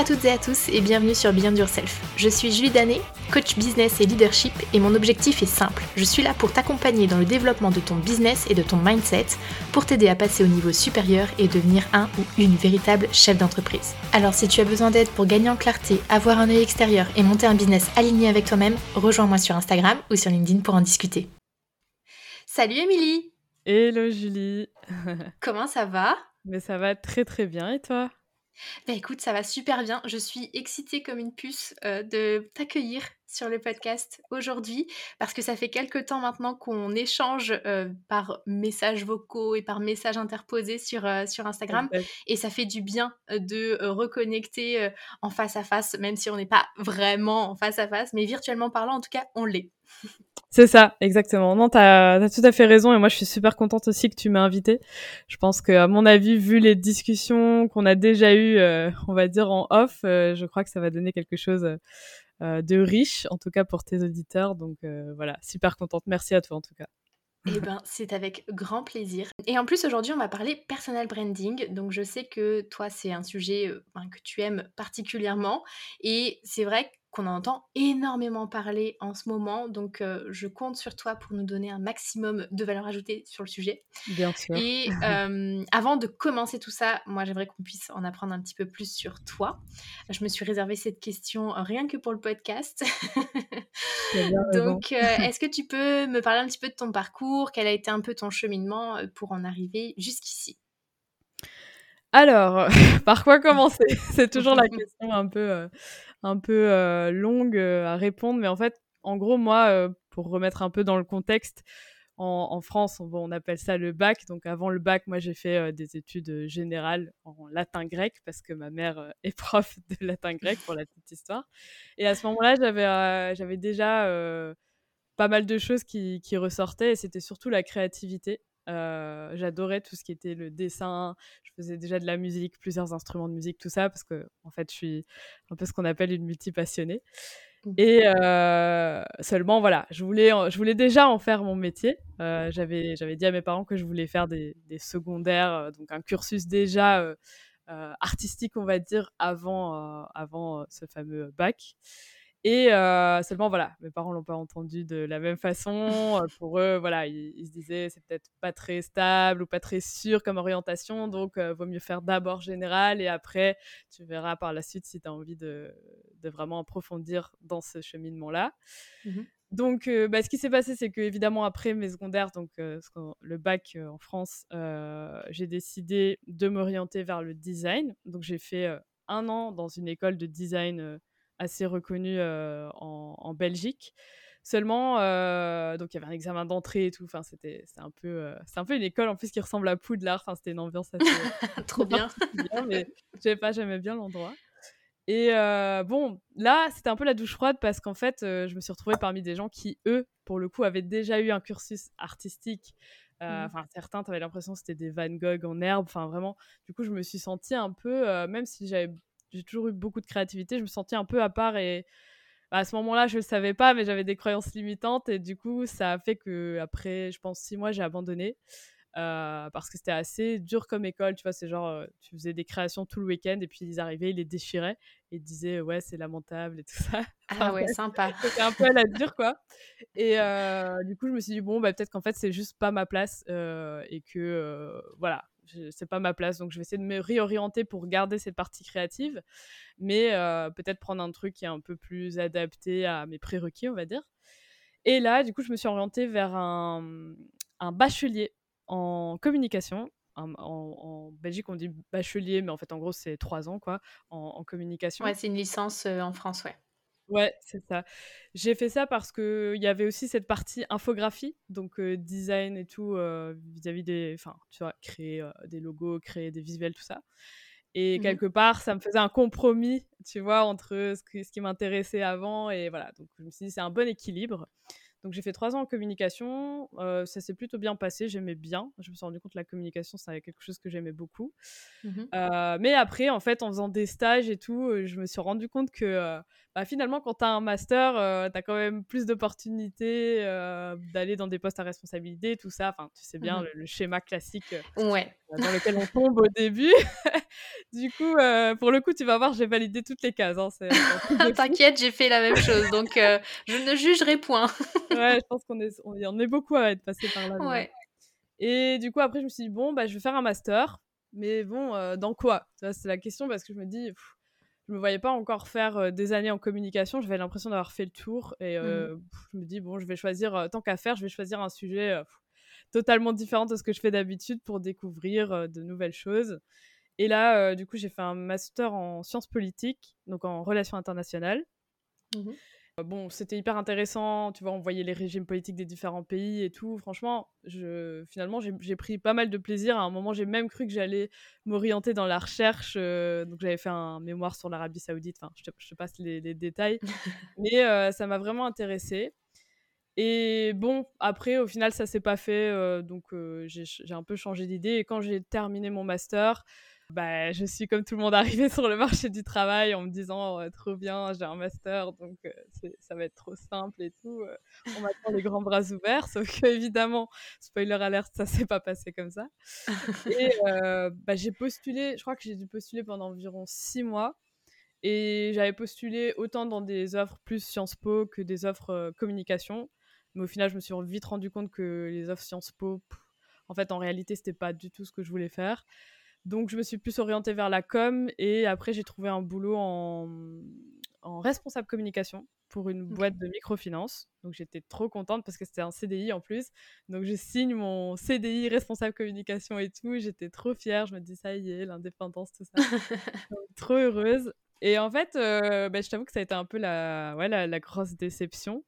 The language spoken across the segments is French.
à toutes et à tous et bienvenue sur Beyond Yourself. Je suis Julie Danet, coach business et leadership et mon objectif est simple. Je suis là pour t'accompagner dans le développement de ton business et de ton mindset pour t'aider à passer au niveau supérieur et devenir un ou une véritable chef d'entreprise. Alors si tu as besoin d'aide pour gagner en clarté, avoir un œil extérieur et monter un business aligné avec toi-même, rejoins-moi sur Instagram ou sur LinkedIn pour en discuter. Salut Émilie Hello Julie Comment ça va? Mais ça va très très bien et toi? Bah écoute, ça va super bien. Je suis excitée comme une puce euh, de t'accueillir sur le podcast aujourd'hui parce que ça fait quelques temps maintenant qu'on échange euh, par messages vocaux et par messages interposés sur, euh, sur Instagram et ça fait du bien de reconnecter en face à face, même si on n'est pas vraiment en face à face, mais virtuellement parlant, en tout cas, on l'est. C'est ça, exactement. Non, t'as as tout à fait raison et moi je suis super contente aussi que tu m'aies invitée. Je pense que à mon avis, vu les discussions qu'on a déjà eues, euh, on va dire en off, euh, je crois que ça va donner quelque chose euh, de riche, en tout cas pour tes auditeurs. Donc voilà, super contente. Merci à toi en tout cas. Eh ben, c'est avec grand plaisir. Et en plus, aujourd'hui, on va parler personal branding. Donc, je sais que toi, c'est un sujet que tu aimes particulièrement. Et c'est vrai qu'on entend énormément parler en ce moment. Donc, euh, je compte sur toi pour nous donner un maximum de valeur ajoutée sur le sujet. Bien sûr. Et euh, avant de commencer tout ça, moi, j'aimerais qu'on puisse en apprendre un petit peu plus sur toi. Je me suis réservé cette question rien que pour le podcast. Donc, euh, est-ce que tu peux me parler un petit peu de ton parcours? Quel a été un peu ton cheminement pour en arriver jusqu'ici? Alors, par quoi commencer? C'est toujours la question un peu un peu euh, longue euh, à répondre, mais en fait, en gros, moi, euh, pour remettre un peu dans le contexte, en, France, on, appelle ça le bac. Donc avant le bac, moi j'ai fait des études générales en latin-grec parce que ma mère est prof de latin-grec pour la petite histoire. Et à ce moment-là, j'avais déjà pas mal de choses qui ressortaient et c'était surtout la créativité. J'adorais tout ce qui était le dessin. Je faisais déjà de la musique, plusieurs instruments de musique, tout ça, parce que en fait, je suis un peu ce qu'on appelle une multipassionnée. Mmh. Et seulement, voilà, je voulais, je voulais déjà en faire mon métier. j'avais, j'avais dit à mes parents que je voulais faire des, des secondaires, donc un cursus déjà artistique, on va dire, avant, avant ce fameux bac. Et euh, seulement, voilà, mes parents l'ont pas entendu de la même façon. Pour eux, voilà, ils, se disaient c'est peut-être pas très stable ou pas très sûr comme orientation, donc euh, vaut mieux faire d'abord général et après, tu verras par la suite si tu as envie de, de, vraiment approfondir dans ce cheminement-là. Mmh donc, bah, ce qui s'est passé, c'est que évidemment après mes secondaires, donc le bac en France, j'ai décidé de m'orienter vers le design. Donc, j'ai fait un an dans une école de design assez reconnu en, Belgique. Seulement, donc il y avait un examen d'entrée et tout. Enfin, c'était un peu, c'est un peu une école en plus qui ressemble à Poudlard. Enfin, c'était une ambiance assez trop bien. mais je pas, j'aimais bien l'endroit. Et bon, là, c'était un peu la douche froide parce qu'en fait, je me suis retrouvée parmi des gens qui, eux, pour le coup, avaient déjà eu un cursus artistique. Mmh. Enfin, certains, tu avais l'impression que c'était des Van Gogh en herbe. Enfin, vraiment, du coup, je me suis sentie un peu, même si j'avais j'ai toujours eu beaucoup de créativité. Je me sentais un peu à part et à ce moment-là, je ne le savais pas, mais j'avais des croyances limitantes et du coup, ça a fait que après, je pense six mois, j'ai abandonné. Euh, parce que c'était assez dur comme école, tu vois, c'est genre, euh, tu faisais des créations tout le week-end et puis ils arrivaient, ils les déchiraient et ils disaient, ouais, c'est lamentable et tout ça. Ah ouais, sympa. C'était un peu à la dure, quoi. Et euh, du coup, je me suis dit, bon, bah, peut-être qu'en fait, c'est juste pas ma place et que, voilà, c'est pas ma place. Donc, je vais essayer de me réorienter pour garder cette partie créative, mais euh, peut-être prendre un truc qui est un peu plus adapté à mes prérequis, on va dire. Et là, du coup, je me suis orientée vers un, bachelier en communication. En, Belgique, on dit bachelier, mais en fait, en gros, c'est trois ans, quoi, en, communication. Ouais, c'est une licence euh, en France, ouais. Ouais, c'est ça. J'ai fait ça parce qu'il y avait aussi cette partie infographie, donc design et tout, vis-à-vis des. Enfin, tu vois, créer des logos, créer des visuels, tout ça. Et mmh quelque part, ça me faisait un compromis, tu vois, entre ce, ce qui m'intéressait avant et voilà. Donc, je me suis dit, c'est un bon équilibre. Donc j'ai fait trois ans en communication, ça s'est plutôt bien passé, j'aimais bien. Je me suis rendu compte que la communication, c'était quelque chose que j'aimais beaucoup. Mmh mais après, en fait, en faisant des stages et tout, je me suis rendu compte que bah, finalement, quand tu as un master, tu as quand même plus d'opportunités d'aller dans des postes à responsabilité, tout ça. Enfin, tu sais bien, mmh le, schéma classique. Ouais. Dans lequel on tombe au début. du coup, pour le coup, tu vas voir, j'ai validé toutes les cases. Hein, T'inquiète, j'ai fait la même chose, donc je ne jugerai point. ouais, je pense qu'on est, on, y en est beaucoup à être passé par là. Ouais. Et du coup, après, je me suis dit, bon, bah, je vais faire un master. Mais bon, dans quoi? C'est la question parce que je me dis, je me voyais pas encore faire des années en communication. J'avais l'impression d'avoir fait le tour. Et mmh je me dis, bon, je vais choisir, tant qu'à faire, je vais choisir un sujet totalement différent de ce que je fais d'habitude pour découvrir de nouvelles choses. Et là, du coup, j'ai fait un master en sciences politiques, donc en relations internationales. Mmh bon, c'était hyper intéressant, tu vois, on voyait les régimes politiques des différents pays et tout. Franchement, je, finalement, j'ai pris pas mal de plaisir. À un moment, j'ai même cru que j'allais m'orienter dans la recherche. Euh, donc, j'avais fait un mémoire sur l'Arabie Saoudite. Enfin, je te, passe les, détails. Mais euh, ça m'a vraiment intéressé. Et bon, après, au final, ça s'est pas fait. Euh, donc, j'ai un peu changé d'idée. Et quand j'ai terminé mon master, bah, je suis comme tout le monde arrivé sur le marché du travail en me disant oh, trop bien, j'ai un master, donc euh, ça va être trop simple et tout. Euh, on m'attend les grands bras ouverts, sauf que évidemment, spoiler alerte, ça s'est pas passé comme ça. Et euh, bah, j'ai postulé, je crois que j'ai dû postuler pendant environ six mois. Et j'avais postulé autant dans des offres plus Sciences Po que des offres communication. Mais au final, je me suis vite rendu compte que les offres Sciences Po, en fait, en réalité, c'était pas du tout ce que je voulais faire. Donc, je me suis plus orientée vers la com et après, j'ai trouvé un boulot en, responsable communication pour une boîte de microfinance. Donc, j'étais trop contente parce que c'était un CDI en plus. Donc, je signe mon CDI responsable communication et tout. J'étais trop fière. Je me dis, ça y est, l'indépendance, tout ça. trop heureuse. Et en fait, euh, bah, je t'avoue que ça a été un peu la, ouais, la grosse déception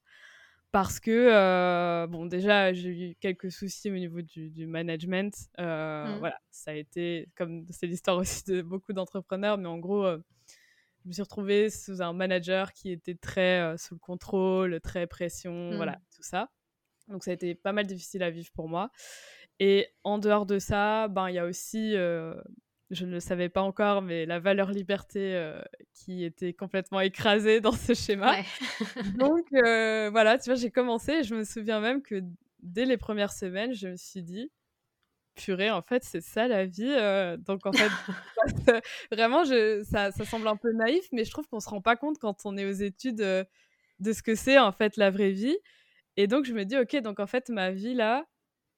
parce que, euh, bon, déjà, j'ai eu quelques soucis au niveau du, management. Euh, mmh. Voilà, ça a été, comme c'est l'histoire aussi de beaucoup d'entrepreneurs, mais en gros, euh, je me suis retrouvée sous un manager qui était très sous le contrôle, très pression, voilà, mmh. tout ça. Donc, ça a été pas mal difficile à vivre pour moi. Et en dehors de ça, ben, il y a aussi je ne le savais pas encore, mais la valeur liberté euh, qui était complètement écrasée dans ce schéma. Donc euh, voilà, tu vois, j'ai commencé et je me souviens même que dès les premières semaines, je me suis dit, purée, en fait, c'est ça la vie. Euh. donc en fait, vraiment, je, ça, ça, semble un peu naïf, mais je trouve qu'on se rend pas compte quand on est aux études de ce que c'est en fait la vraie vie. Et donc je me dis, ok, donc en fait, ma vie là,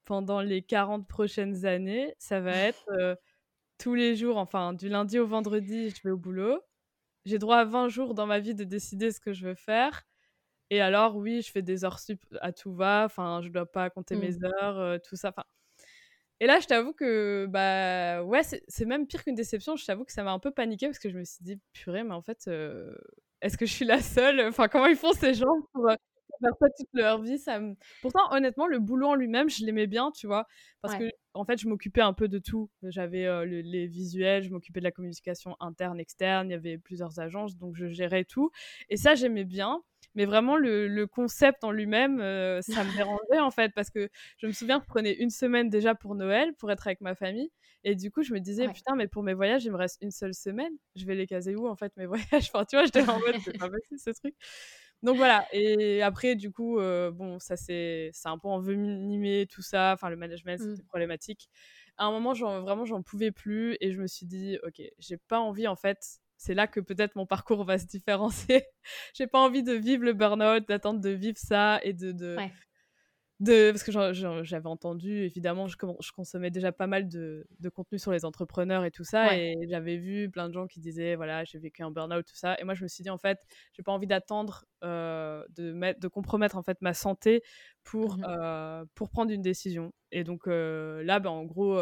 pendant les 40 prochaines années, ça va être tous les jours, enfin du lundi au vendredi, je vais au boulot. J'ai droit à 20 jours dans ma vie de décider ce que je veux faire. Et alors, oui, je fais des heures sup à tout va. Enfin, je dois pas compter mes mmh. heures, euh, tout ça. Enfin, et là, je t'avoue que, bah, ouais, c'est même pire qu'une déception. Je t'avoue que ça m'a un peu paniqué parce que je me suis dit, purée, mais en fait, euh, est-ce que je suis la seule? Enfin, comment ils font ces gens pour, euh, faire ça toute leur vie. Ça Pourtant, honnêtement, le boulot en lui-même, je l'aimais bien, tu vois? Parce que, en fait, je m'occupais un peu de tout. J'avais euh, les visuels, je m'occupais de la communication interne, externe. Il y avait plusieurs agences, donc je gérais tout. Et ça, j'aimais bien. Mais vraiment, le, concept en lui-même, euh, ça me dérangeait, en fait. Parce que je me souviens que je prenais une semaine déjà pour Noël, pour être avec ma famille. Et du coup, je me disais, putain, mais pour mes voyages, il me reste une seule semaine. Je vais les caser où, en fait, mes voyages? Enfin, tu vois, j'étais en mode, c'est pas possible, ce truc. Donc voilà, et après, du coup, euh, bon, ça c'est un peu envenimé, tout ça. Enfin, le management, c'était mmh. problématique. À un moment, vraiment, j'en pouvais plus et je me suis dit, ok, j'ai pas envie, en fait, c'est là que peut-être mon parcours va se différencier. j'ai pas envie de vivre le burn-out, d'attendre de vivre ça et de, de, parce que j'avais entendu, évidemment, je, je, consommais déjà pas mal de, de, contenu sur les entrepreneurs et tout ça, et j'avais vu plein de gens qui disaient, voilà, j'ai vécu un burn-out, tout ça, et moi je me suis dit, en fait, j'ai pas envie d'attendre euh, de, de compromettre en fait ma santé pour, mmh euh, pour prendre une décision. Et donc euh, là, ben, en gros,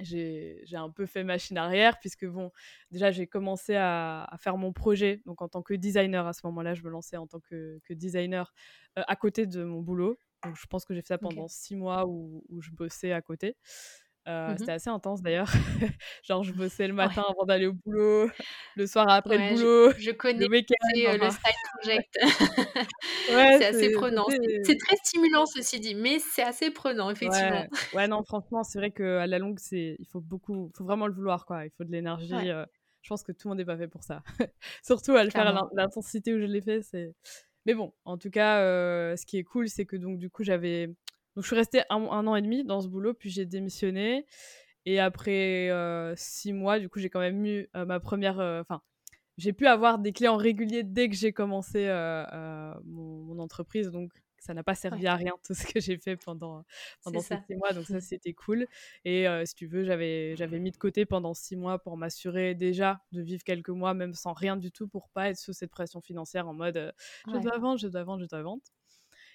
j'ai un peu fait machine arrière, puisque bon, déjà j'ai commencé à, à, faire mon projet, donc en tant que designer à ce moment-là, je me lançais en tant que, que designer à côté de mon boulot. Donc, je pense que j'ai fait ça pendant six mois où, où, je bossais à côté. Euh, mmh c'était assez intense d'ailleurs. Genre, je bossais le matin avant d'aller au boulot, le soir après le boulot. Je, connais le, le side project. ouais, c'est assez prenant. C'est très stimulant, ceci dit, mais c'est assez prenant, effectivement. Ouais, non, franchement, c'est vrai qu'à la longue, il faut beaucoup, faut vraiment le vouloir, quoi. Il faut de l'énergie. Euh, je pense que tout le monde n'est pas fait pour ça. Surtout à le faire à l'intensité où je l'ai fait, c'est mais bon, en tout cas, euh, ce qui est cool, c'est que donc du coup, j'avais. Donc, je suis restée un, an et demi dans ce boulot, puis j'ai démissionné. Et après six mois, du coup, j'ai quand même eu ma première. Enfin, j'ai pu avoir des clients réguliers dès que j'ai commencé mon, entreprise. Donc, ça n'a pas servi à rien tout ce que j'ai fait pendant, pendant ces six mois. Donc, ça, c'était cool. Et si tu veux, j'avais, mis de côté pendant six mois pour m'assurer déjà de vivre quelques mois, même sans rien du tout, pour pas être sous cette pression financière en mode je dois vendre, je dois vendre, je dois vendre.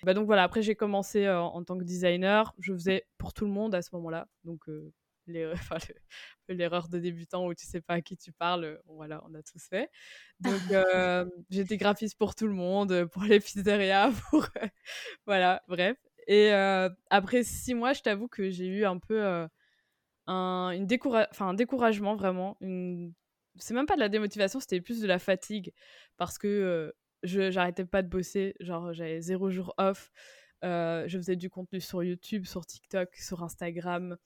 Bah donc voilà, après j'ai commencé en tant que designer. Je faisais pour tout le monde à ce moment-là. Donc l'erreur de débutant où tu sais pas à qui tu parles, euh, voilà, on a tous fait. Donc euh, j'étais graphiste pour tout le monde, euh, pour les pizzerias, pour voilà, bref. Et après six mois, je t'avoue que j'ai eu un peu un, une un découragement vraiment. Une... C'est même pas de la démotivation, c'était plus de la fatigue parce que je j'arrêtais pas de bosser, genre j'avais zéro jour off. je faisais du contenu sur YouTube, sur TikTok, sur Instagram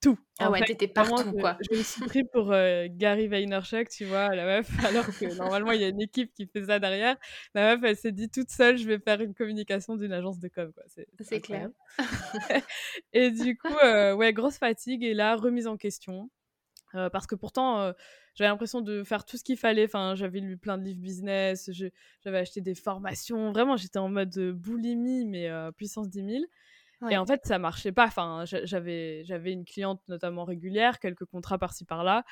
tout. Ah ouais, t'étais partout, quoi. Je me suis pris pour euh, Gary Vaynerchuk, tu vois, la meuf, alors que normalement, il y a une équipe qui fait ça derrière. La meuf, elle s'est dit toute seule, je vais faire une communication d'une agence de com, quoi. C'est clair. et du coup, euh, ouais, grosse fatigue et là, remise en question. Euh, parce que pourtant, j'avais l'impression de faire tout ce qu'il fallait. Enfin, j'avais lu plein de livres business, j'avais acheté des formations. Vraiment, j'étais en mode boulimie, mais puissance 10 000. Et en fait, ça marchait pas. Enfin, j'avais, j'avais une cliente notamment régulière, quelques contrats par-ci par-là,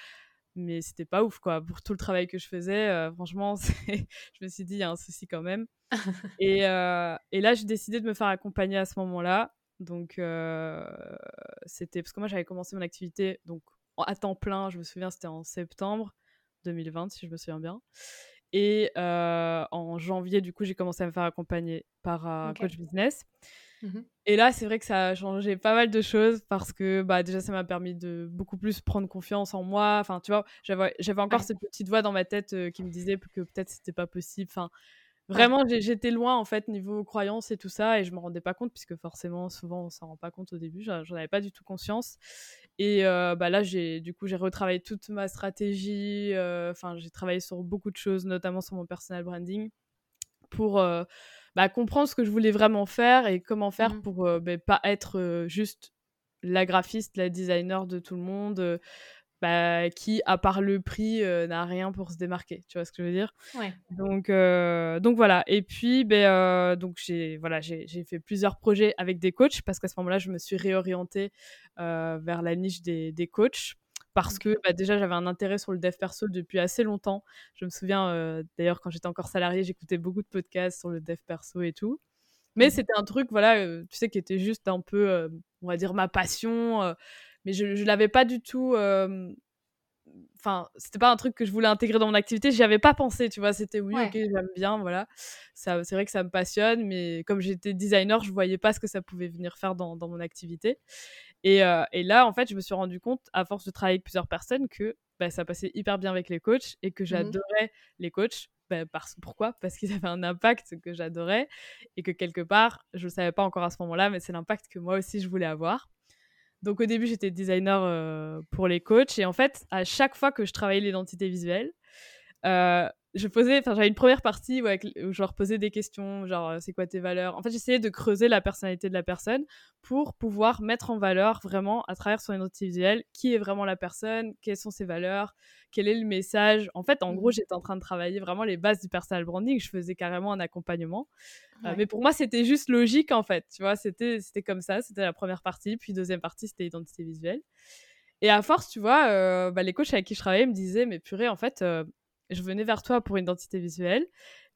mais c'était pas ouf, quoi. Pour tout le travail que je faisais, euh, franchement, je me suis dit, il y a un souci quand même. et, euh, et, là, j'ai décidé de me faire accompagner à ce moment-là. Donc, euh, c'était parce que moi, j'avais commencé mon activité donc à temps plein. Je me souviens, c'était en septembre 2020, si je me souviens bien. Et en janvier, du coup, j'ai commencé à me faire accompagner par un coach business. Mmh et là, c'est vrai que ça a changé pas mal de choses parce que bah, déjà, ça m'a permis de beaucoup plus prendre confiance en moi. Enfin, tu vois, j'avais, encore cette petite voix dans ma tête qui me disait que peut-être c'était pas possible. Enfin, vraiment, j'étais loin en fait niveau croyance et tout ça et je me rendais pas compte puisque forcément, souvent, on s'en rend pas compte au début. J'en, avais pas du tout conscience. Et bah, là, j'ai, du coup, j'ai retravaillé toute ma stratégie. Enfin, j'ai travaillé sur beaucoup de choses, notamment sur mon personal branding pour bah, comprendre ce que je voulais vraiment faire et comment faire mmh pour euh, bah, pas être euh, juste la graphiste, la designer de tout le monde, euh, bah, qui, à part le prix, n'a rien pour se démarquer. Tu vois ce que je veux dire? Ouais. donc, donc voilà. Et puis, donc j'ai voilà, fait plusieurs projets avec des coachs parce qu'à ce moment-là, je me suis réorientée vers la niche des, des coachs parce que bah, déjà j'avais un intérêt sur le dev perso depuis assez longtemps. Je me souviens euh, d'ailleurs quand j'étais encore salariée, j'écoutais beaucoup de podcasts sur le dev perso et tout. Mais mmh. c'était un truc, voilà, euh, tu sais, qui était juste un peu, euh, on va dire, ma passion. mais je ne l'avais pas du tout. Enfin, c'était pas un truc que je voulais intégrer dans mon activité. J'y avais pas pensé, tu vois. C'était oui, ok, j'aime bien, voilà. Ça, c'est vrai que ça me passionne, mais comme j'étais designer, je voyais pas ce que ça pouvait venir faire dans, dans mon activité. Et, et, là, en fait, je me suis rendu compte, à force de travailler avec plusieurs personnes, que bah, ça passait hyper bien avec les coachs et que mmh j'adorais les coachs. Bah, parce, pourquoi? Parce qu'ils avaient un impact que j'adorais et que quelque part, je ne savais pas encore à ce moment-là, mais c'est l'impact que moi aussi je voulais avoir. Donc au début, j'étais designer pour les coachs et en fait, à chaque fois que je travaillais l'identité visuelle, je posais, enfin, j'avais une première partie où, je leur posais des questions, genre, c'est quoi tes valeurs? En fait, j'essayais de creuser la personnalité de la personne pour pouvoir mettre en valeur vraiment, à travers son identité visuelle, qui est vraiment la personne, quelles sont ses valeurs, quel est le message. En fait, en gros, mmh. j'étais en train de travailler vraiment les bases du personal branding. Je faisais carrément un accompagnement. Euh, mais pour moi, c'était juste logique, en fait. Tu vois, c'était comme ça. C'était la première partie. Puis, deuxième partie, c'était identité visuelle. Et à force, tu vois, euh, bah, les coachs avec qui je travaillais me disaient, mais purée, en fait, euh, je venais vers toi pour une identité visuelle,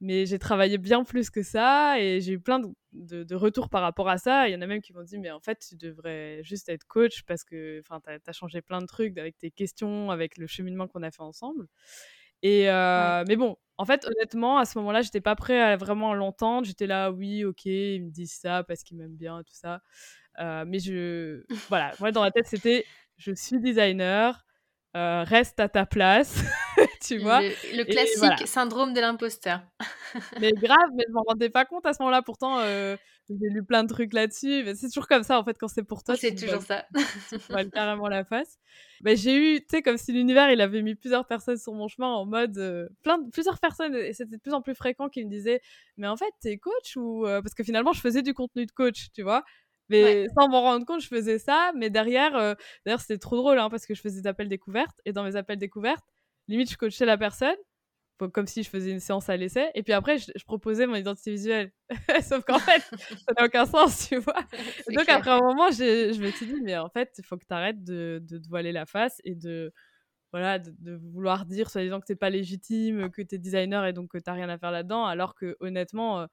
mais j'ai travaillé bien plus que ça et j'ai eu plein de, de, retours par rapport à ça. Il y en a même qui m'ont dit, mais en fait, tu devrais juste être coach parce que tu as, changé plein de trucs avec tes questions, avec le cheminement qu'on a fait ensemble. Et euh, Mais bon, en fait, honnêtement, à ce moment-là, j'étais pas prêt à vraiment l'entendre. J'étais là, oui, ok, ils me disent ça parce qu'ils m'aiment bien et tout ça. Euh, mais je. Voilà, moi, dans la tête, c'était je suis designer, euh, reste à ta place, tu vois. Le, classique syndrome de l'imposteur. mais grave, mais je m'en rendais pas compte à ce moment-là. Pourtant, euh, j'ai lu plein de trucs là-dessus. C'est toujours comme ça, en fait, quand c'est pour toi. C'est toujours ça. tu vois carrément la face. Mais j'ai eu, tu sais, comme si l'univers, il avait mis plusieurs personnes sur mon chemin en mode. Euh, plein plusieurs personnes, et c'était de plus en plus fréquent, qui me disaient Mais en fait, t'es coach ou. Parce que finalement, je faisais du contenu de coach, tu vois Mais sans m'en rendre compte, je faisais ça. Mais derrière, d'ailleurs, c'était trop drôle hein, parce que je faisais des appels découvertes. Et dans mes appels découvertes, limite, je coachais la personne comme si je faisais une séance à l'essai. Et puis après, je, proposais mon identité visuelle. Sauf qu'en fait, ça n'a aucun sens, tu vois. Donc après un moment, je me suis dit, mais en fait, il faut que tu arrêtes de, de, te voiler la face et de, voilà, de, vouloir dire, soi-disant, que t'es pas légitime, que tu es designer et donc que t'as rien à faire là-dedans. Alors que honnêtement, euh,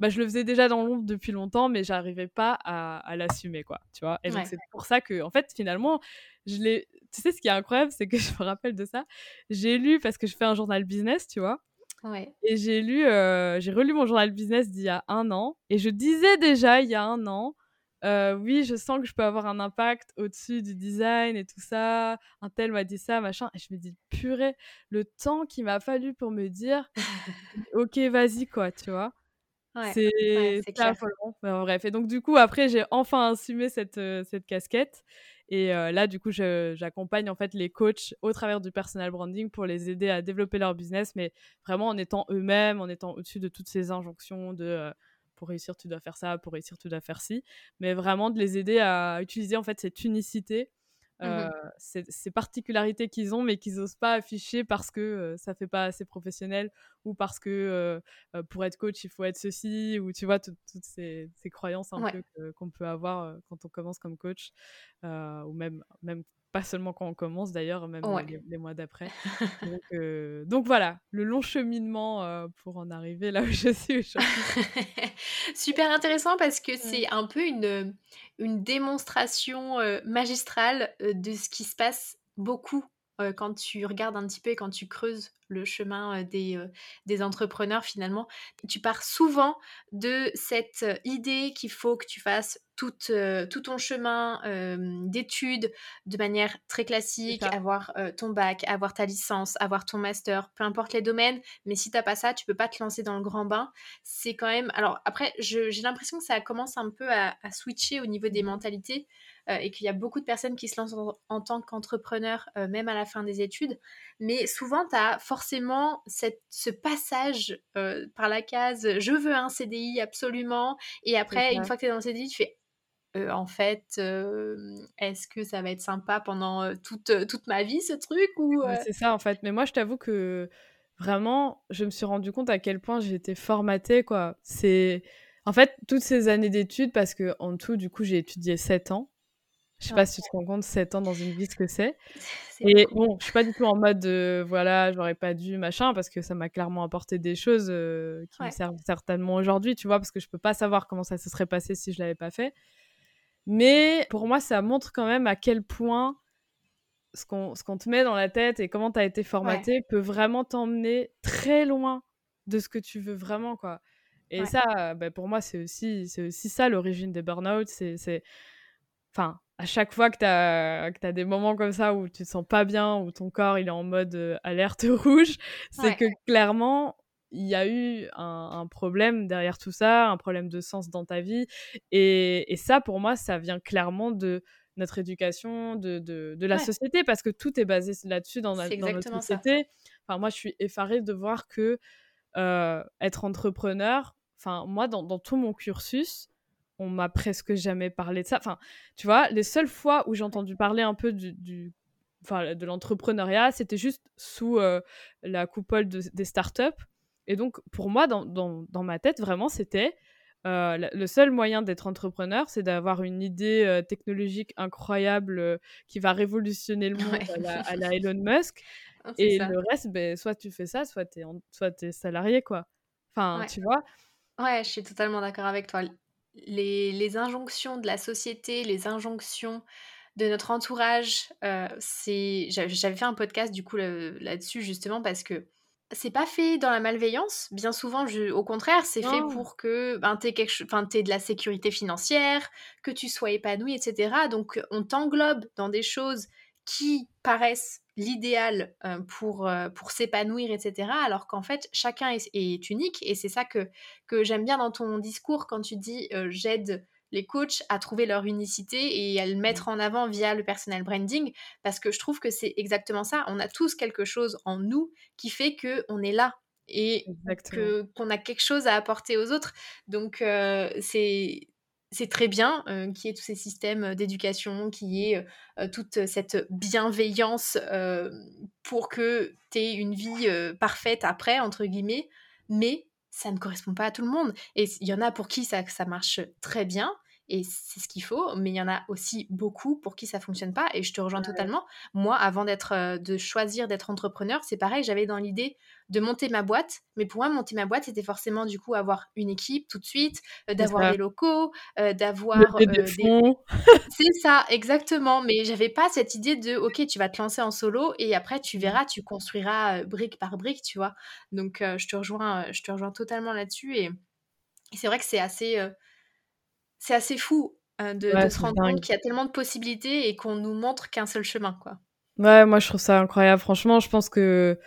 bah, je le faisais déjà dans l'ombre depuis longtemps, mais j'arrivais pas à, à l'assumer, quoi. Tu vois? Et donc c'est pour ça que, en fait, finalement, je l'ai tu sais, ce qui est incroyable, c'est que je me rappelle de ça. J'ai lu, parce que je fais un journal business, tu vois? Ouais. Et j'ai lu, euh, j'ai relu mon journal business d'il y a un an. Et je disais déjà, il y a un an, euh, oui, je sens que je peux avoir un impact au-dessus du design et tout ça. Un tel m'a dit ça, machin. Et je me dis, purée, le temps qu'il m'a fallu pour me dire, ok, vas-y, quoi, tu vois? Ouais, c'est ouais, bref. Et donc, du coup, après, j'ai enfin assumé cette, euh, cette casquette. Et là, du coup, j'accompagne en fait les coachs au travers du personal branding pour les aider à développer leur business, mais vraiment en étant eux-mêmes, en étant au-dessus de toutes ces injonctions de pour réussir, tu dois faire ça, pour réussir, tu dois faire ci, mais vraiment de les aider à utiliser en fait cette unicité Mmh ces, particularités qu'ils ont, mais qu'ils n'osent pas afficher parce que ça fait pas assez professionnel ou parce que pour être coach, il faut être ceci, ou tu vois, toutes ces, croyances un peu qu'on peut avoir quand on commence comme coach, ou même, même pas seulement quand on commence d'ailleurs, même les, mois d'après. donc, voilà, le long cheminement pour en arriver là où je suis aujourd'hui. Super intéressant parce que c'est un peu une, une démonstration magistrale de ce qui se passe beaucoup quand tu regardes un petit peu et quand tu creuses le chemin des, des entrepreneurs finalement, tu pars souvent de cette idée qu'il faut que tu fasses tout, tout ton chemin d'études de manière très classique, avoir ton bac, avoir ta licence, avoir ton master, peu importe les domaines, mais si tu n'as pas ça, tu peux pas te lancer dans le grand bain. C'est quand même... Alors après, j'ai l'impression que ça commence un peu à, à switcher au niveau des mmh. mentalités. Et qu'il y a beaucoup de personnes qui se lancent en, tant qu'entrepreneur, euh, même à la fin des études. Mais souvent, tu as forcément cette, ce passage euh, par la case je veux un CDI absolument. Et après, une fois que tu es dans le CDI, tu fais en fait, est-ce que ça va être sympa pendant toute, toute ma vie, ce truc ou C'est ça, en fait. Mais moi, je t'avoue que vraiment, je me suis rendu compte à quel point j'étais formatée, quoi. C'est... En fait, toutes ces années d'études, parce que en tout, du coup, j'ai étudié 7 ans. Je sais pas si tu te rends compte, 7 ans dans une vie, ce que c'est. Et bon, je suis pas du tout en mode de, voilà, j'aurais pas dû, machin, parce que ça m'a clairement apporté des choses euh, qui me servent certainement aujourd'hui, tu vois, parce que je peux pas savoir comment ça se serait passé si je l'avais pas fait. Mais pour moi, ça montre quand même à quel point ce qu'on te met dans la tête et comment tu as été formaté peut vraiment t'emmener très loin de ce que tu veux vraiment, quoi. Et ça, bah, pour moi, c'est aussi, aussi ça l'origine des burn-out. C'est. Enfin, à chaque fois que tu as, as, des moments comme ça où tu te sens pas bien, où ton corps il est en mode euh, alerte rouge, c'est que clairement, il y a eu un, problème derrière tout ça, un problème de sens dans ta vie. Et, et ça, pour moi, ça vient clairement de notre éducation, de, de, de la société, parce que tout est basé là-dessus dans, dans, notre société. Enfin, moi, je suis effarée de voir que euh, être entrepreneur, enfin, moi, dans, dans tout mon cursus, on m'a presque jamais parlé de ça. Enfin, tu vois, les seules fois où j'ai entendu parler un peu du, enfin, de l'entrepreneuriat, c'était juste sous euh, la coupole des startups. Et donc, pour moi, dans, dans, ma tête, vraiment, c'était euh, le seul moyen d'être entrepreneur, c'est d'avoir une idée euh, technologique incroyable qui va révolutionner le monde à, la, Elon Musk. et le reste, ben, soit tu fais ça, soit tu es, es salarié, quoi. Enfin, tu vois? Ouais, je suis totalement d'accord avec toi les, injonctions de la société, les injonctions de notre entourage, euh, c'est j'avais fait un podcast du coup là-dessus justement parce que c'est pas fait dans la malveillance. Bien souvent, je, au contraire, c'est fait pour que ben, tu aies, de la sécurité financière, que tu sois épanoui, etc. Donc, on t'englobe dans des choses qui paraissent l'idéal euh, pour, euh, pour s'épanouir, etc. Alors qu'en fait, chacun est, unique et c'est ça que, que j'aime bien dans ton discours quand tu dis euh, j'aide les coachs à trouver leur unicité et à le mettre en avant via le personal branding parce que je trouve que c'est exactement ça. On a tous quelque chose en nous qui fait que on est là et que qu'on a quelque chose à apporter aux autres. Donc c'est c'est très bien euh, qu'il y ait tous ces systèmes d'éducation, qu'il y ait toute cette bienveillance pour que tu aies une vie parfaite après, entre guillemets, mais ça ne correspond pas à tout le monde. Et il y en a pour qui ça, ça marche très bien, et c'est ce qu'il faut, mais il y en a aussi beaucoup pour qui ça fonctionne pas, et je te rejoins totalement. Moi, avant d'être, de choisir d'être entrepreneur, c'est pareil, j'avais dans l'idée de monter ma boîte, mais pour moi, monter ma boîte, c'était forcément du coup avoir une équipe tout de suite, d'avoir des locaux, d'avoir des c'est ça, exactement. Mais j'avais pas cette idée de, ok, tu vas te lancer en solo et après tu verras, tu construiras brique par brique, tu vois. Donc je te rejoins, je te rejoins totalement là-dessus et, c'est vrai que c'est assez c'est assez fou de, se rendre compte qu'il y a tellement de possibilités et qu'on nous montre qu'un seul chemin, quoi. Ouais, moi je trouve ça incroyable. Franchement, je pense que,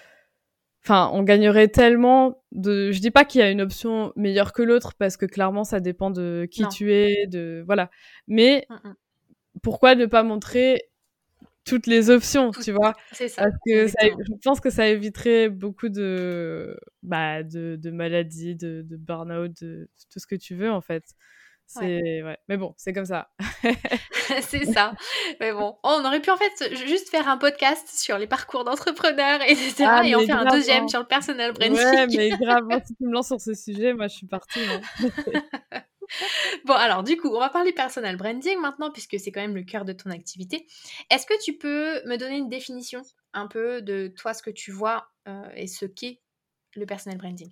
enfin, on gagnerait tellement de. Je dis pas qu'il y a une option meilleure que l'autre parce que clairement ça dépend de qui tu es, de voilà. Mais mmh, pourquoi ne pas montrer toutes les options, tu vois? C'est ça. Parce que je pense que ça éviterait beaucoup de, bah, de, de maladies, de, de burn-out, de tout ce que tu veux en fait. C'est ouais. Mais bon, c'est comme ça. c'est ça. Mais bon, on aurait pu en fait juste faire un podcast sur les parcours d'entrepreneurs, etc. Ah, et en faire un deuxième hein. sur le personal branding. Ouais, mais grave, si tu me lances sur ce sujet, moi je suis partie. Hein. bon, alors du coup, on va parler personal branding maintenant, puisque c'est quand même le cœur de ton activité. Est-ce que tu peux me donner une définition un peu de toi, ce que tu vois euh, et ce qu'est le personal branding?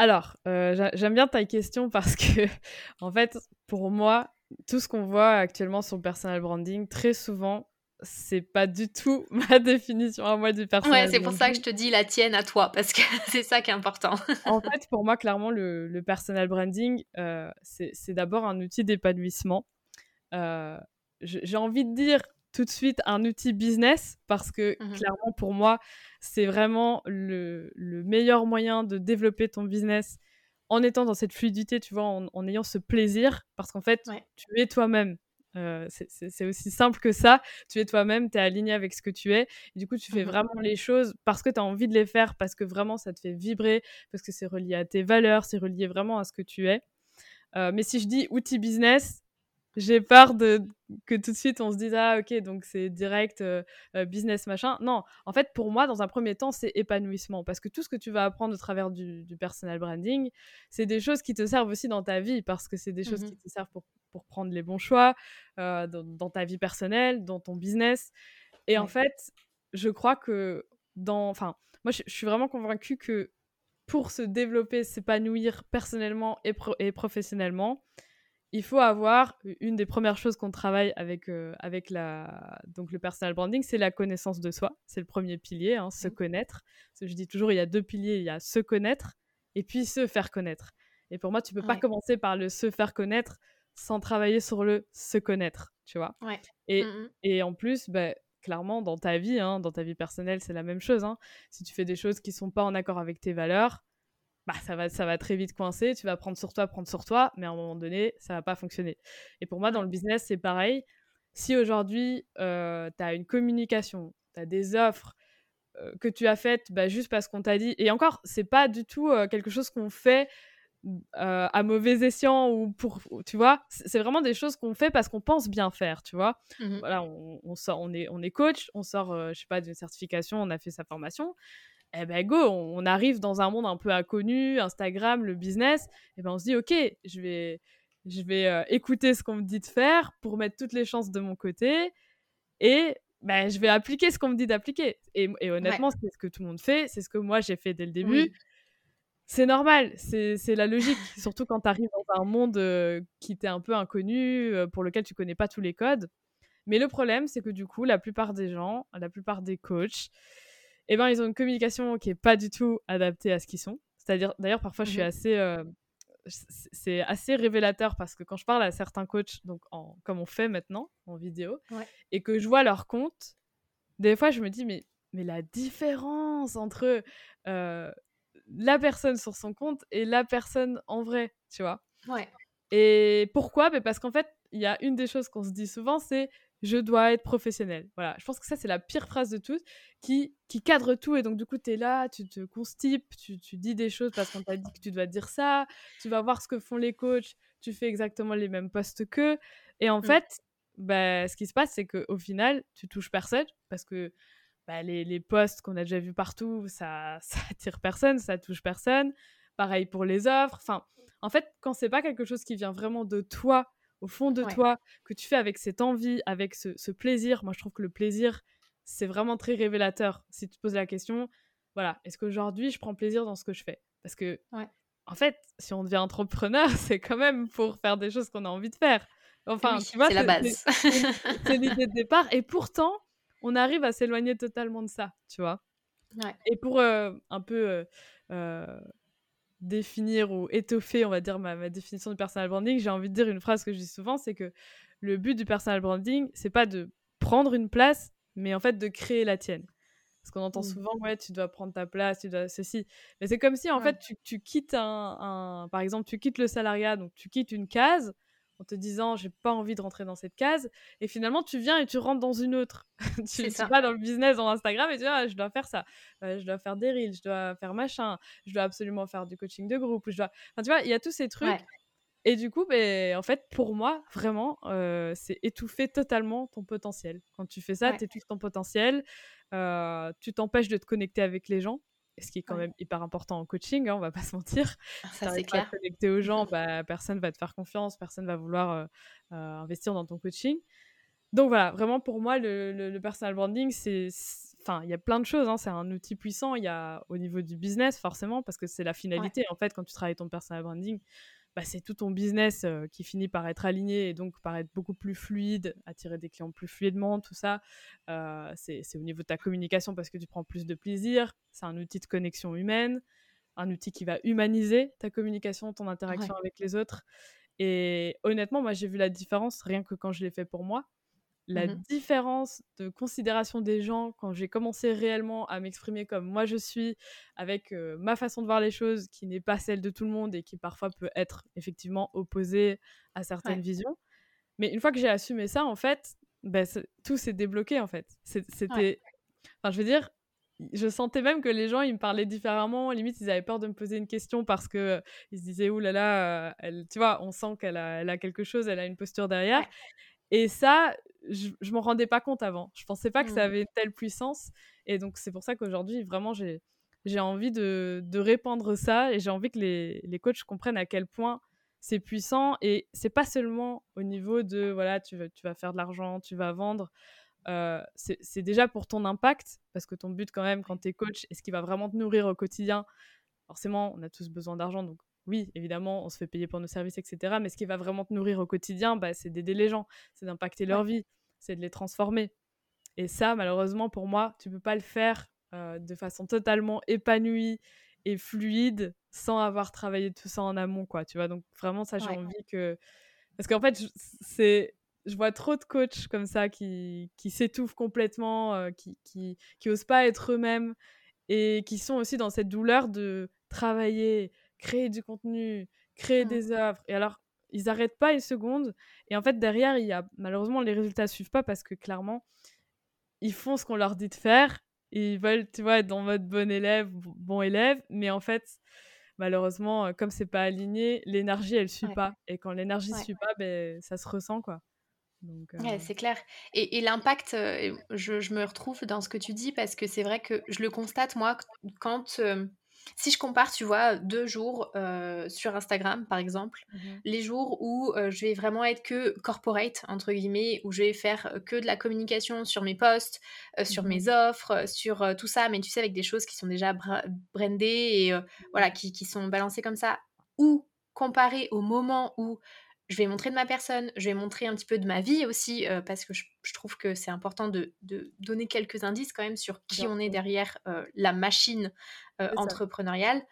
Alors, euh, j'aime bien ta question parce que, en fait, pour moi, tout ce qu'on voit actuellement sur le personal branding, très souvent, c'est pas du tout ma définition à moi du personal Ouais, c'est pour ça que je te dis la tienne à toi, parce que c'est ça qui est important. en fait, pour moi, clairement, le, personal branding, euh, c'est d'abord un outil d'épanouissement. Euh, j'ai envie de dire tout de suite un outil business parce que mmh clairement pour moi c'est vraiment le, meilleur moyen de développer ton business en étant dans cette fluidité tu vois en, ayant ce plaisir parce qu'en fait tu es toi-même. Euh, c'est aussi simple que ça. Tu es toi-même tu es aligné avec ce que tu es. Du coup tu fais mmh vraiment les choses parce que tu as envie de les faire parce que vraiment ça te fait vibrer parce que c'est relié à tes valeurs c'est relié vraiment à ce que tu es. Euh, mais si je dis outil business j'ai peur de que tout de suite on se dise ah ok donc c'est direct euh, euh, business machin. Non en fait pour moi dans un premier temps c'est épanouissement. Parce que tout ce que tu vas apprendre au travers du, personal branding c'est des choses qui te servent aussi dans ta vie. Parce que c'est des choses qui mmh te servent pour, pour prendre les bons choix euh, dans, ta vie personnelle dans ton business. Et en fait je crois que dans enfin moi je, suis vraiment convaincue que pour se développer s'épanouir personnellement et, et professionnellement il faut avoir une des premières choses qu'on travaille avec, euh, avec la, donc le personal branding, c'est la connaissance de soi. C'est le premier pilier, hein, se mmh. connaître. je dis toujours, il y a deux piliers, il y a se connaître et puis se faire connaître. Et pour moi, tu peux pas commencer par le se faire connaître sans travailler sur le se connaître, tu vois? Et, mmh et en plus, bah, clairement, dans ta vie, hein, dans ta vie personnelle, c'est la même chose. Hein. Si tu fais des choses qui sont pas en accord avec tes valeurs, bah, ça, va, ça va très vite coincer, tu vas prendre sur toi, prendre sur toi, mais à un moment donné, ça va pas fonctionner. Et pour moi, dans le business, c'est pareil. Si aujourd'hui, euh, tu as une communication, tu as des offres euh, que tu as faites bah, juste parce qu'on t'a dit, et encore, c'est pas du tout euh, quelque chose qu'on fait à mauvais escient ou pour, tu vois, c'est vraiment des choses qu'on fait parce qu'on pense bien faire, tu vois. Mmh voilà, on, sort, on est, on est coach, on sort, je sais pas, d'une certification, on a fait sa formation eh ben go, on, arrive dans un monde un peu inconnu, Instagram, le business, et eh ben on se dit ok, je vais, je vais euh, écouter ce qu'on me dit de faire pour mettre toutes les chances de mon côté, et ben je vais appliquer ce qu'on me dit d'appliquer. Et, honnêtement, c'est ce que tout le monde fait, c'est ce que moi j'ai fait dès le début. C'est normal, c'est la logique, surtout quand tu arrives dans un monde euh, qui t'est un peu inconnu, euh, pour lequel tu connais pas tous les codes. Mais le problème, c'est que du coup, la plupart des gens, la plupart des coachs, eh ben, ils ont une communication qui est pas du tout adaptée à ce qu'ils sont. C'est-à-dire, d'ailleurs, parfois, je suis mmh assez. Euh, c'est assez révélateur parce que quand je parle à certains coachs, donc en, comme on fait maintenant en vidéo, et que je vois leur compte, des fois, je me dis, mais, mais la différence entre euh, la personne sur son compte et la personne en vrai, tu vois? Ouais. Et pourquoi? Ben Parce qu'en fait, il y a une des choses qu'on se dit souvent, c'est je dois être professionnel. Voilà, je pense que ça, c'est la pire phrase de toutes qui, qui cadre tout. Et donc, du coup, tu es là, tu te constipes, tu, tu dis des choses parce qu'on t'a dit que tu dois dire ça, tu vas voir ce que font les coachs, tu fais exactement les mêmes posts qu'eux. Et en Mmh. fait, bah, ce qui se passe, c'est qu'au final, tu touches personne parce que bah, les, les posts qu'on a déjà vus partout, ça, ça attire personne, ça touche personne. Pareil pour les offres. Enfin, en fait, quand c'est pas quelque chose qui vient vraiment de toi, au fond de Ouais. toi, que tu fais avec cette envie, avec ce, ce plaisir, moi je trouve que le plaisir, c'est vraiment très révélateur. Si tu te poses la question, voilà, est-ce qu'aujourd'hui je prends plaisir dans ce que je fais? Parce que, Ouais. en fait, si on devient entrepreneur, c'est quand même pour faire des choses qu'on a envie de faire. Enfin, Oui, tu vois, c'est la base. c'est- l'idée de départ. Et pourtant, on arrive à s'éloigner totalement de ça, tu vois? Ouais. Et pour euh, un peu euh, euh, définir ou étoffer, on va dire, ma, ma définition du personal branding, j'ai envie de dire une phrase que je dis souvent, c'est que le but du personal branding, c'est pas de prendre une place, mais en fait de créer la tienne. Parce qu'on entend Mm. souvent, ouais, tu dois prendre ta place, tu dois ceci. Mais c'est comme si, en Ouais. fait, tu, tu quittes un, un- Par exemple, tu quittes le salariat, donc tu quittes une case en te disant, j'ai pas envie de rentrer dans cette case. Et finalement, tu viens et tu rentres dans une autre. tu, ça. vas dans le business, dans Instagram, et tu dis, ah, je dois faire ça. Euh, je dois faire des reels, je dois faire machin, je dois absolument faire du coaching de groupe. ou Je dois... Enfin, tu vois, il y a tous ces trucs. Ouais. Et du coup, ben, en fait, pour moi, vraiment, euh, c'est étouffer totalement ton potentiel. Quand tu fais ça, Ouais. tu étouffes ton potentiel, euh, tu t'empêches de te connecter avec les gens, ce qui est quand Ouais. même hyper important en coaching, hein, on va pas se mentir. Ça, Si c'est clair. te connecter aux gens, bah, personne va te faire confiance, personne va vouloir euh, euh, investir dans ton coaching. Donc voilà, vraiment pour moi, le, le- le personal branding, c'est. c'est- Enfin, il y a plein de choses, hein, c'est un outil puissant. Il y a au niveau du business, forcément, parce que c'est la finalité. En fait, quand tu travailles ton personal branding, bah, c'est tout ton business euh, qui finit par être aligné et donc par être beaucoup plus fluide, attirer des clients plus fluidement, tout ça. Euh, c'est c'est au niveau de ta communication parce que tu prends plus de plaisir. C'est un outil de connexion humaine, un outil qui va humaniser ta communication, ton interaction avec les autres. Et honnêtement, moi, j'ai vu la différence rien que quand je l'ai fait pour moi. La Mhm. différence de considération des gens quand j'ai commencé réellement à m'exprimer comme moi je suis, avec euh, ma façon de voir les choses qui n'est pas celle de tout le monde et qui parfois peut être effectivement opposée à certaines Ouais. visions. Mais une fois que j'ai assumé ça, en fait, c'est- tout s'est débloqué en fait. C'était. Enfin, je veux dire, je sentais même que les gens, ils me parlaient différemment. Limite, ils avaient peur de me poser une question parce que euh, ils se disaient, ouh là là, euh, elle, tu vois, on sent qu'elle a, elle a quelque chose, elle a une posture derrière. Et ça, je, je m'en rendais pas compte avant. Je pensais pas que ça Mm. avait telle puissance. Et donc, c'est pour ça qu'aujourd'hui, vraiment, j'ai, j'ai envie de, de répandre ça et j'ai envie que les, les coachs comprennent à quel point c'est puissant. Et c'est pas seulement au niveau de, voilà, tu vas, tu vas faire de l'argent, tu vas vendre. Euh, c'est c'est déjà pour ton impact, parce que ton but quand même quand tu es coach, et ce qui va vraiment te nourrir au quotidien, forcément on a tous besoin d'argent, donc oui, évidemment, on se fait payer pour nos services, etc. Mais ce qui va vraiment te nourrir au quotidien, bah, c'est d'aider les gens, c'est d'impacter leur vie, c'est de les transformer. Et ça, malheureusement, pour moi, tu peux pas le faire euh, de façon totalement épanouie et fluide sans avoir travaillé tout ça en amont, quoi. Tu vois, donc vraiment, ça, j'ai Ouais. envie que... Parce qu'en fait, c'est... Je vois trop de coachs comme ça qui, qui s'étouffent complètement, euh, qui, qui, qui osent pas être eux-mêmes et qui sont aussi dans cette douleur de travailler, créer du contenu, créer Mm. des œuvres. Et alors, ils n'arrêtent pas une seconde. Et en fait, derrière, il y a malheureusement les résultats suivent pas parce que clairement, ils font ce qu'on leur dit de faire. Ils veulent, tu vois, être en mode bon élève, bon- élève, mais en fait, malheureusement, euh, comme c'est pas aligné, l'énergie elle suit Ouais. pas. Et quand l'énergie Ouais. suit pas, ben ça se ressent quoi. Donc, euh, Ouais, c'est clair. Et, et l'impact, euh, je, je me retrouve dans ce que tu dis parce que c'est vrai que je le constate, moi, quand. euh, si je compare, tu vois, deux jours euh, sur Instagram, par exemple, mhm. les jours où euh, je vais vraiment être que corporate, entre guillemets, où je vais faire que de la communication sur mes posts, euh, sur Mhm. mes offres, sur tout ça, mais tu sais, avec des choses qui sont déjà bra- brandées et voilà, qui, qui sont balancées comme ça, ou comparé au moment où je vais montrer de ma personne, je vais montrer un petit peu de ma vie aussi, euh, parce que je, je trouve que c'est important de, de donner quelques indices quand même sur qui Bien on est derrière euh, la machine euh, entrepreneuriale.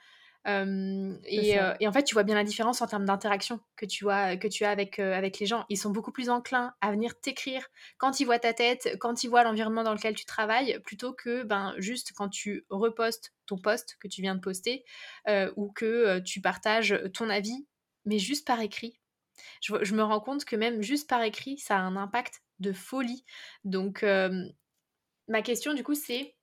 Et, en fait, tu vois bien la différence en termes d'interaction que tu as, que tu as avec, avec les gens. Ils sont beaucoup plus enclins à venir t'écrire quand ils voient ta tête, quand ils voient l'environnement dans lequel tu travailles, plutôt que ben, juste quand tu repostes ton post que tu viens de poster ou que tu partages ton avis, mais juste par écrit. Je, je me rends compte que même juste par écrit, ça a un impact de folie. Donc, euh, ma question du coup, c'est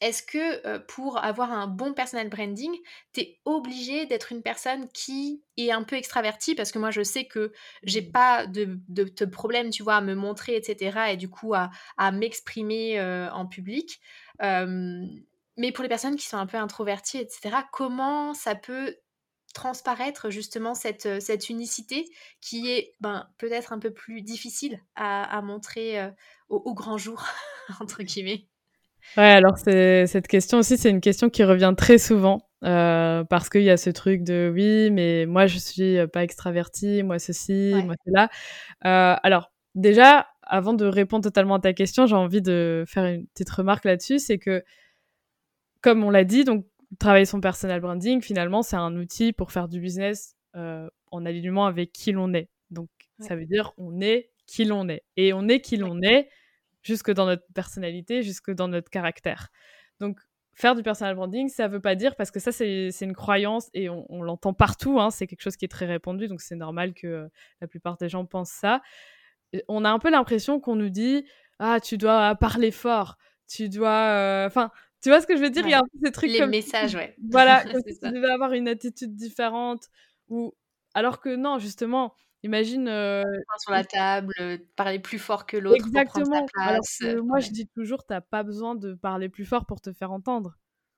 est-ce que pour avoir un bon personal branding, tu es obligé d'être une personne qui est un peu extravertie? Parce que moi, je sais que j'ai mmh. pas de, de, problème, tu vois, à me montrer, etc. Et du coup, à, à m'exprimer en public. mais pour les personnes qui sont un peu introverties, etc., comment ça peut transparaître justement cette, cette unicité qui est ben, peut-être un peu plus difficile à, montrer au, au, grand jour, entre guillemets Ouais, alors cette question aussi, c'est une question qui revient très souvent euh, parce qu'il y a ce truc de oui, mais moi je suis pas extravertie, moi ceci, moi cela. Euh, alors déjà, avant de répondre totalement à ta question, j'ai envie de faire une petite remarque là-dessus, c'est que comme on l'a dit, donc travailler son personal branding, finalement, c'est un outil pour faire du business euh, en alignement avec qui l'on est. Donc ça veut dire on est qui l'on est et on est qui l'on est jusque dans notre personnalité, jusque dans notre caractère. Donc, faire du personal branding, ça ne veut pas dire, parce que ça, c'est une croyance et on, l'entend partout, hein, c'est quelque chose qui est très répandu, donc c'est normal que euh, la plupart des gens pensent ça. on a un peu l'impression qu'on nous dit Ah, tu dois parler fort, tu dois. Euh, enfin. Tu vois ce que je veux dire? Il y a un peu ces trucs Les messages, ouais. Voilà, comme si tu devais avoir une attitude différente. Ou... Alors que non, justement, Imagine. Euh, sur la table, parler plus fort que l'autre. Exactement. Pour prendre sa place. moi, je dis toujours, t'as pas besoin de parler plus fort pour te faire entendre.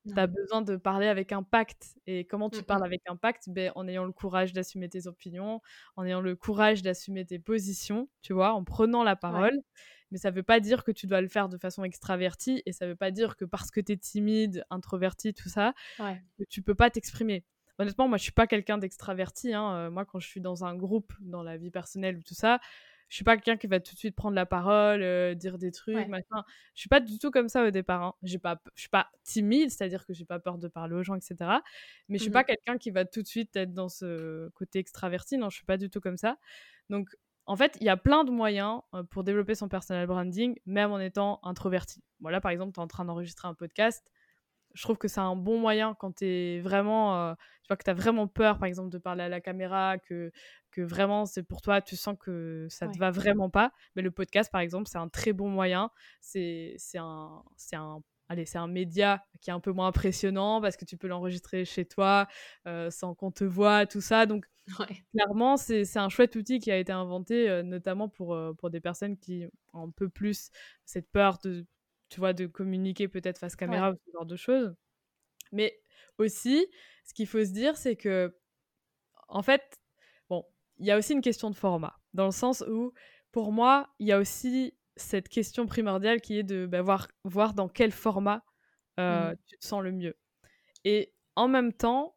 Tu as besoin de parler avec impact. Et comment tu parles avec impact ben, En ayant le courage d'assumer tes opinions, en ayant le courage d'assumer tes positions, tu vois, en prenant la parole. Mais ça veut pas dire que tu dois le faire de façon extravertie et ça veut pas dire que parce que tu es timide, introverti, tout ça, que tu peux pas t'exprimer honnêtement, moi, je suis pas quelqu'un d'extraverti. Hein. Euh, moi, quand je suis dans un groupe, dans la vie personnelle ou tout ça, je suis pas quelqu'un qui va tout de suite prendre la parole, euh, dire des trucs, Je machin. Je suis pas du tout comme ça au départ. Hein. J'ai pas, je suis pas timide, c'est-à-dire que j'ai pas peur de parler aux gens, etc. Mais je suis pas mmh quelqu'un qui va tout de suite être dans ce côté extraverti. Non, je suis pas du tout comme ça. Donc, en fait, il y a plein de moyens euh, pour développer son personal branding, même en étant introverti. Voilà, par exemple, tu es en train d'enregistrer un podcast je trouve que c'est un bon moyen quand tu es vraiment, euh, tu vois, que tu as vraiment peur, par exemple, de parler à la caméra, que, que vraiment, c'est pour toi, tu sens que ça te va vraiment pas. Mais le podcast, par exemple, c'est un très bon moyen. C'est un, un, allez, c'est un média qui est un peu moins impressionnant parce que tu peux l'enregistrer chez toi euh, sans qu'on te voit, tout ça. Donc, clairement, c'est un chouette outil qui a été inventé euh, notamment pour, pour des personnes qui ont un peu plus cette peur de tu vois, de communiquer peut-être face caméra ou ce genre de choses. Mais aussi, ce qu'il faut se dire, c'est que, en fait, bon, il y a aussi une question de format, dans le sens où, pour moi, il y a aussi cette question primordiale qui est de bah, voir, voir dans quel format euh, mmh. tu te sens le mieux. Et en même temps,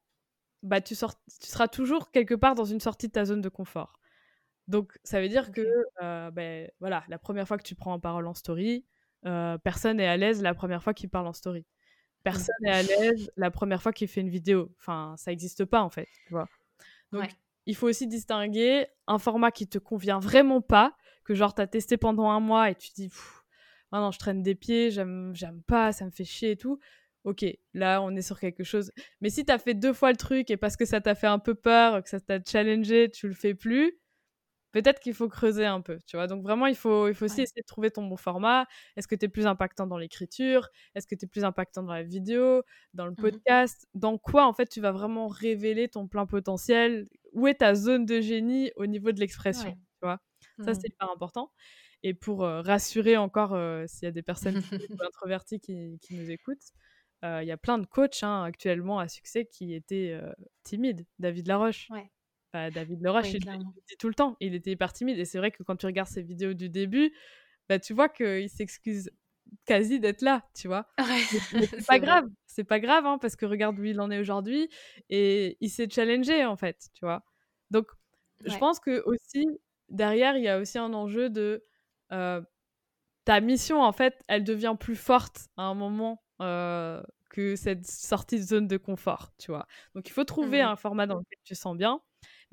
bah, tu, tu seras toujours quelque part dans une sortie de ta zone de confort. Donc, ça veut dire que, euh, ben, voilà, la première fois que tu prends en parole en story, euh, personne n'est à l'aise la première fois qu'il parle en story. Personne n'est à l'aise la première fois qu'il fait une vidéo. Enfin, ça n'existe pas en fait, tu vois. Donc, il faut aussi distinguer un format qui te convient vraiment pas, que genre as testé pendant un mois et tu te dis, ah non, je traîne des pieds, j'aime pas, ça me fait chier et tout. Ok, là on est sur quelque chose. Mais si tu as fait deux fois le truc et parce que ça t'a fait un peu peur, que ça t'a challengé, tu le fais plus, peut-être qu'il faut creuser un peu, tu vois. Donc vraiment, il faut, il faut aussi essayer de trouver ton bon format. Est-ce que tu es plus impactant dans l'écriture? Est-ce que tu es plus impactant dans la vidéo, dans le mmh podcast? Dans quoi, en fait, tu vas vraiment révéler ton plein potentiel? Où est ta zone de génie au niveau de l'expression, tu vois? Ça, mmh. c'est hyper important. Et pour euh, rassurer encore, euh, s'il y a des personnes introverties qui, qui, nous écoutent, euh, il y a plein de coachs hein, actuellement à succès qui étaient timides. David Laroche, ouais. David Leroche, il, dit tout le temps, il était hyper timide. Et c'est vrai que quand tu regardes ses vidéos du début, bah, tu vois qu'il s'excuse quasi d'être là, tu vois. c'est pas grave, c'est pas grave, hein, parce que regarde où il en est aujourd'hui et il s'est challengé en fait, tu vois. Donc, je pense que aussi derrière, il y a aussi un enjeu de euh, ta mission en fait, elle devient plus forte à un moment euh, que cette sortie de zone de confort, tu vois. Donc, il faut trouver mmh un format dans lequel tu sens bien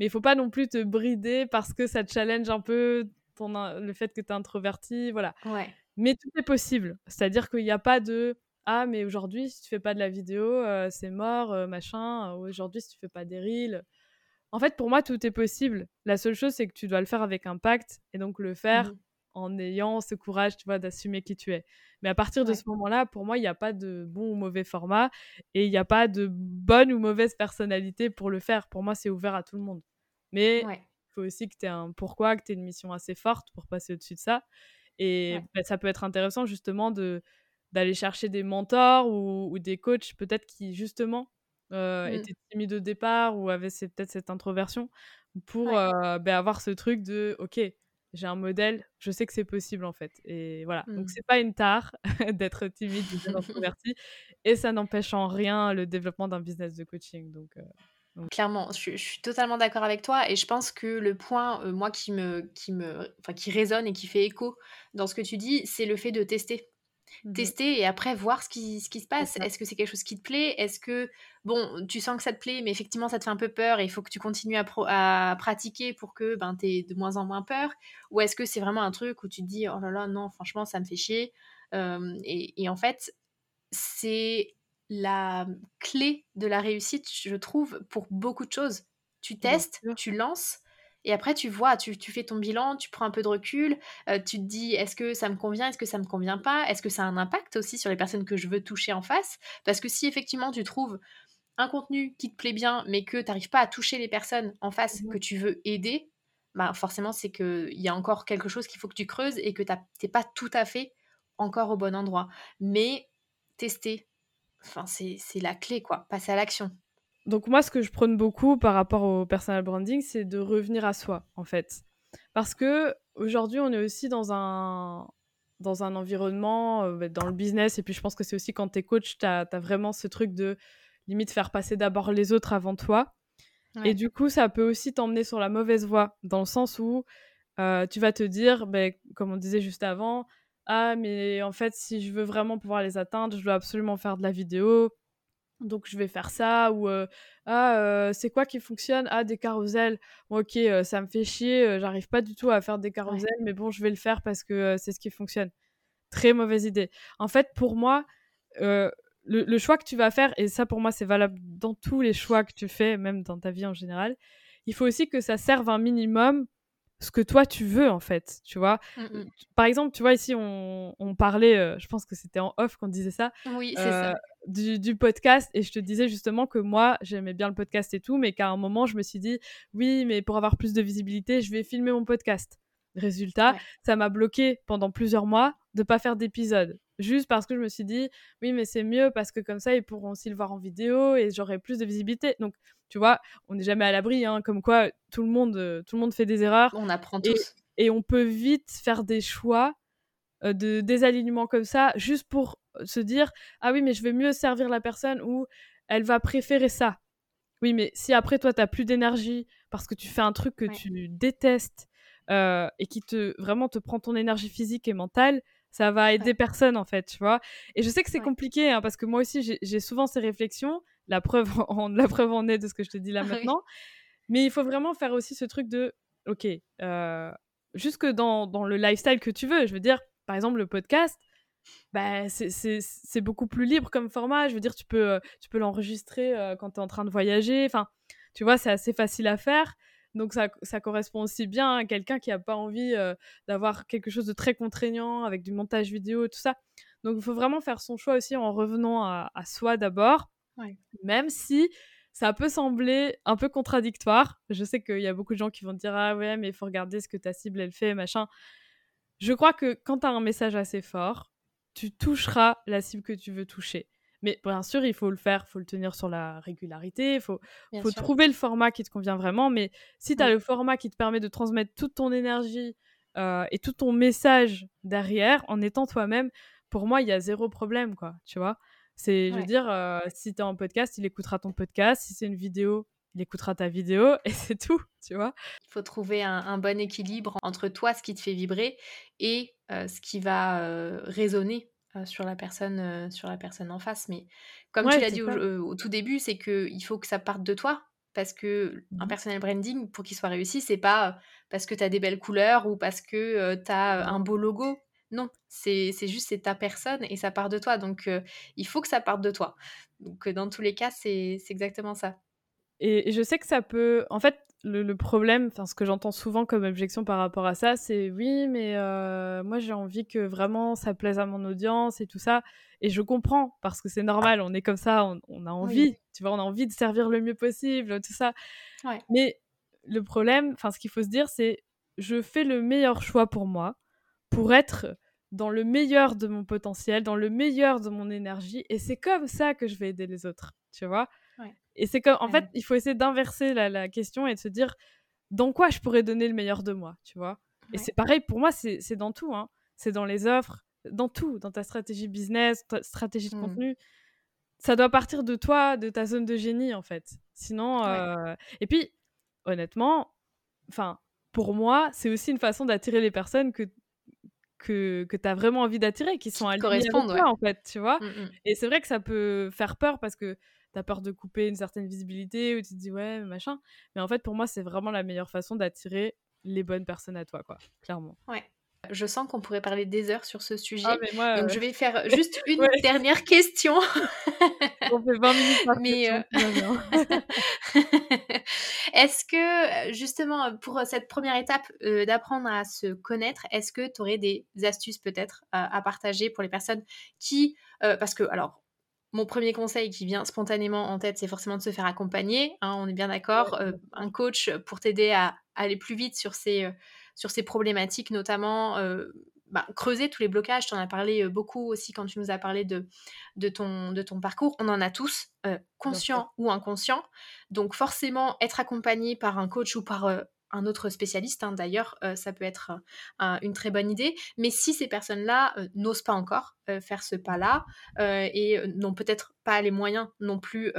mais il faut pas non plus te brider parce que ça te challenge un peu ton, le fait que tu es introverti, voilà. Ouais. Mais tout est possible. C'est-à-dire qu'il n'y a pas de ah mais aujourd'hui si tu fais pas de la vidéo euh, c'est mort euh, machin. Aujourd'hui si tu fais pas des reels. En fait pour moi tout est possible. La seule chose c'est que tu dois le faire avec impact et donc le faire mmh en ayant ce courage, tu vois, d'assumer qui tu es. Mais à partir de ce moment-là, pour moi, il n'y a pas de bon ou mauvais format et il n'y a pas de bonne ou mauvaise personnalité pour le faire. Pour moi, c'est ouvert à tout le monde. Mais il faut aussi que tu aies un pourquoi, que tu aies une mission assez forte pour passer au-dessus de ça. Et bah, ça peut être intéressant justement de d'aller chercher des mentors ou, des coachs peut-être qui justement euh, mmh. étaient timides au départ ou avaient peut-être cette introversion pour euh, bah, avoir ce truc de ok j'ai un modèle, je sais que c'est possible en fait. Et voilà. Donc Donc c'est pas une tare d'être timide, d'être introverti, et ça n'empêche en rien le développement d'un business de coaching. Donc, euh, clairement, je, suis totalement d'accord avec toi, et je pense que le point, euh, moi qui me, qui me, enfin qui résonne et qui fait écho dans ce que tu dis, c'est le fait de tester. Mmh. tester et après voir ce qui, ce qui se passe. Est-ce que c'est quelque chose qui te plaît? Est-ce que, bon, tu sens que ça te plaît, mais effectivement, ça te fait un peu peur et il faut que tu continues à, à pratiquer pour que ben, tu aies de moins en moins peur? Ou est-ce que c'est vraiment un truc où tu te dis, oh là là, non, franchement, ça me fait chier et, et, en fait, c'est la clé de la réussite, je trouve, pour beaucoup de choses. Tu testes, tu lances et après, tu vois, tu, fais ton bilan, tu prends un peu de recul, euh, tu te dis est-ce que ça me convient, est-ce que ça me convient pas, est-ce que ça a un impact aussi sur les personnes que je veux toucher en face? Parce que si effectivement tu trouves un contenu qui te plaît bien, mais que tu n'arrives pas à toucher les personnes en face mmh que tu veux aider, bah forcément c'est qu'il y a encore quelque chose qu'il faut que tu creuses et que tu n'es pas tout à fait encore au bon endroit. Mais tester, enfin, c'est la clé, quoi. Passer à l'action. Donc moi, ce que je prône beaucoup par rapport au personal branding, c'est de revenir à soi, en fait. Parce que aujourd'hui, on est aussi dans un, dans un environnement, euh, bah, dans le business, et puis je pense que c'est aussi quand tu es coach, tu as, vraiment ce truc de limite faire passer d'abord les autres avant toi. Et du coup, ça peut aussi t'emmener sur la mauvaise voie, dans le sens où euh, tu vas te dire, bah, comme on disait juste avant, ah mais en fait, si je veux vraiment pouvoir les atteindre, je dois absolument faire de la vidéo, donc je vais faire ça ou ah c'est quoi qui fonctionne? Ah des carousels ok ça me fait chier j'arrive pas du tout à faire des carousels mais bon je vais le faire parce que c'est ce qui fonctionne très mauvaise idée en fait pour moi le, le, choix que tu vas faire et ça pour moi c'est valable dans tous les choix que tu fais même dans ta vie en général il faut aussi que ça serve un minimum ce que toi tu veux en fait, tu vois? Mmh. Par exemple, tu vois ici on, on parlait, euh, je pense que c'était en off qu'on disait ça. Oui, c'est ça. Du, du, podcast et je te disais justement que moi j'aimais bien le podcast et tout, mais qu'à un moment je me suis dit oui, mais pour avoir plus de visibilité, je vais filmer mon podcast. Résultat, ça m'a bloqué pendant plusieurs mois de pas faire d'épisode. Juste parce que je me suis dit, oui, mais c'est mieux parce que comme ça, ils pourront aussi le voir en vidéo et j'aurai plus de visibilité. Donc, tu vois, on n'est jamais à l'abri, hein, comme quoi tout le, monde, euh, tout le monde fait des erreurs. On apprend tous. Et, on peut vite faire des choix de désalignement comme ça, juste pour se dire, ah oui, mais je vais mieux servir la personne ou elle va préférer ça. Oui, mais si après toi, tu n'as plus d'énergie parce que tu fais un truc que tu détestes euh, et qui te vraiment te prend ton énergie physique et mentale, ça va aider personne en fait, tu vois? Et je sais que c'est compliqué hein, parce que moi aussi j'ai souvent ces réflexions. La preuve, en, la preuve en est de ce que je te dis là maintenant. Mais il faut vraiment faire aussi ce truc de, ok, euh, jusque dans, dans, le lifestyle que tu veux. Je veux dire, par exemple, le podcast, bah, c'est beaucoup plus libre comme format. Je veux dire, tu peux, tu peux l'enregistrer euh, quand tu es en train de voyager. Enfin, tu vois, c'est assez facile à faire. Donc ça, ça, correspond aussi bien à quelqu'un qui n'a pas envie euh, d'avoir quelque chose de très contraignant avec du montage vidéo et tout ça. Donc il faut vraiment faire son choix aussi en revenant à, soi d'abord, même si ça peut sembler un peu contradictoire. Je sais qu'il y a beaucoup de gens qui vont dire ah ouais mais il faut regarder ce que ta cible elle fait machin. Je crois que quand tu as un message assez fort, tu toucheras la cible que tu veux toucher. Mais bien sûr, il faut le faire, il faut le tenir sur la régularité, il faut, faut trouver le format qui te convient vraiment. Mais si tu as le format qui te permet de transmettre toute ton énergie euh, et tout ton message derrière, en étant toi-même, pour moi, il y a zéro problème, quoi, tu vois. C'est, je veux dire, euh, si tu es en podcast, il écoutera ton podcast. Si c'est une vidéo, il écoutera ta vidéo et c'est tout, tu vois. Il faut trouver un, bon équilibre entre toi, ce qui te fait vibrer, et euh, ce qui va résonner euh, sur la personne euh, sur la personne en face. Mais comme tu l'as dit euh, au, tout début c'est que il faut que ça parte de toi parce que un mmh personal branding pour qu'il soit réussi c'est pas parce que tu as des belles couleurs ou parce que tu as un beau logo. Non c'est juste c'est ta personne et ça part de toi. Donc il faut que ça parte de toi. Donc dans tous les cas c'est exactement ça et je sais que ça peut en fait le, problème, enfin ce que j'entends souvent comme objection par rapport à ça, c'est oui, mais euh, moi j'ai envie que vraiment ça plaise à mon audience et tout ça. Et je comprends parce que c'est normal, on est comme ça, on, a envie, tu vois, on a envie de servir le mieux possible, tout ça. Mais le problème, enfin ce qu'il faut se dire, c'est je fais le meilleur choix pour moi, pour être dans le meilleur de mon potentiel, dans le meilleur de mon énergie, et c'est comme ça que je vais aider les autres, tu vois. Et c'est comme, en fait, il faut essayer d'inverser la, question et de se dire dans quoi je pourrais donner le meilleur de moi, tu vois? Et c'est pareil, pour moi, c'est dans tout. Hein. C'est dans les offres, dans tout, dans ta stratégie business, ta stratégie de mmh. contenu. Ça doit partir de toi, de ta zone de génie, en fait. Sinon, euh, et puis, honnêtement, enfin, pour moi, c'est aussi une façon d'attirer les personnes que que, que tu as vraiment envie d'attirer, qui sont alignées avec toi, en fait, tu vois? Mmh. Et c'est vrai que ça peut faire peur parce que t'as peur de couper une certaine visibilité ou tu te dis ouais, machin. Mais en fait, pour moi, c'est vraiment la meilleure façon d'attirer les bonnes personnes à toi, quoi, clairement. Ouais. Je sens qu'on pourrait parler des heures sur ce sujet. Ah, mais moi, Donc, je vais faire juste une dernière question. On fait 20 minutes par mais euh, Est-ce que, justement, pour cette première étape euh, d'apprendre à se connaître, est-ce que tu aurais des astuces peut-être à partager pour les personnes qui. Euh, parce que, alors, mon premier conseil qui vient spontanément en tête, c'est forcément de se faire accompagner. Hein, on est bien d'accord. Euh, un coach pour t'aider à, aller plus vite sur ces, euh, sur ces problématiques, notamment euh, bah, creuser tous les blocages. Tu en as parlé beaucoup aussi quand tu nous as parlé de, de, ton, de ton parcours. On en a tous, conscients ou inconscients. Donc forcément, être accompagné par un coach ou par un autre spécialiste, hein, d'ailleurs, euh, ça peut être une très bonne idée. Mais si ces personnes-là euh, n'osent pas encore euh, faire ce pas-là et n'ont peut-être pas les moyens non plus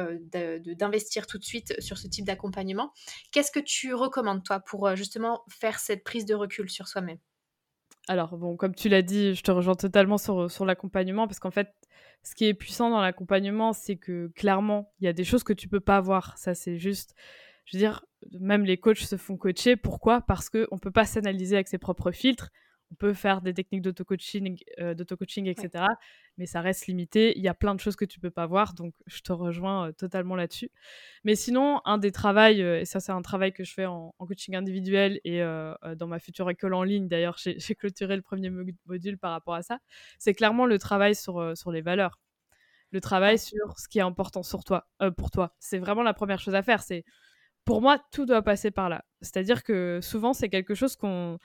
d'investir tout de suite sur ce type d'accompagnement, qu'est-ce que tu recommandes, toi, pour justement faire cette prise de recul sur soi-même? Alors, bon, comme tu l'as dit, je te rejoins totalement sur, sur l'accompagnement parce qu'en fait, ce qui est puissant dans l'accompagnement, c'est que clairement, il y a des choses que tu peux pas voir. Ça, c'est juste je veux dire, même les coachs se font coacher. Pourquoi? Parce qu'on ne peut pas s'analyser avec ses propres filtres. On peut faire des techniques d'auto-coaching, euh, d'auto-coaching etc. Mais ça reste limité. Il y a plein de choses que tu peux pas voir. Donc, je te rejoins euh, totalement là-dessus. Mais sinon, un des travaux, euh, et ça, c'est un travail que je fais en, coaching individuel et dans ma future école en ligne. D'ailleurs, j'ai, clôturé le premier module par rapport à ça. C'est clairement le travail sur, sur les valeurs. Le travail sur ce qui est important sur toi, pour toi. C'est vraiment la première chose à faire. C'est pour moi, tout doit passer par là. C'est-à-dire que souvent, c'est quelque chose qu'on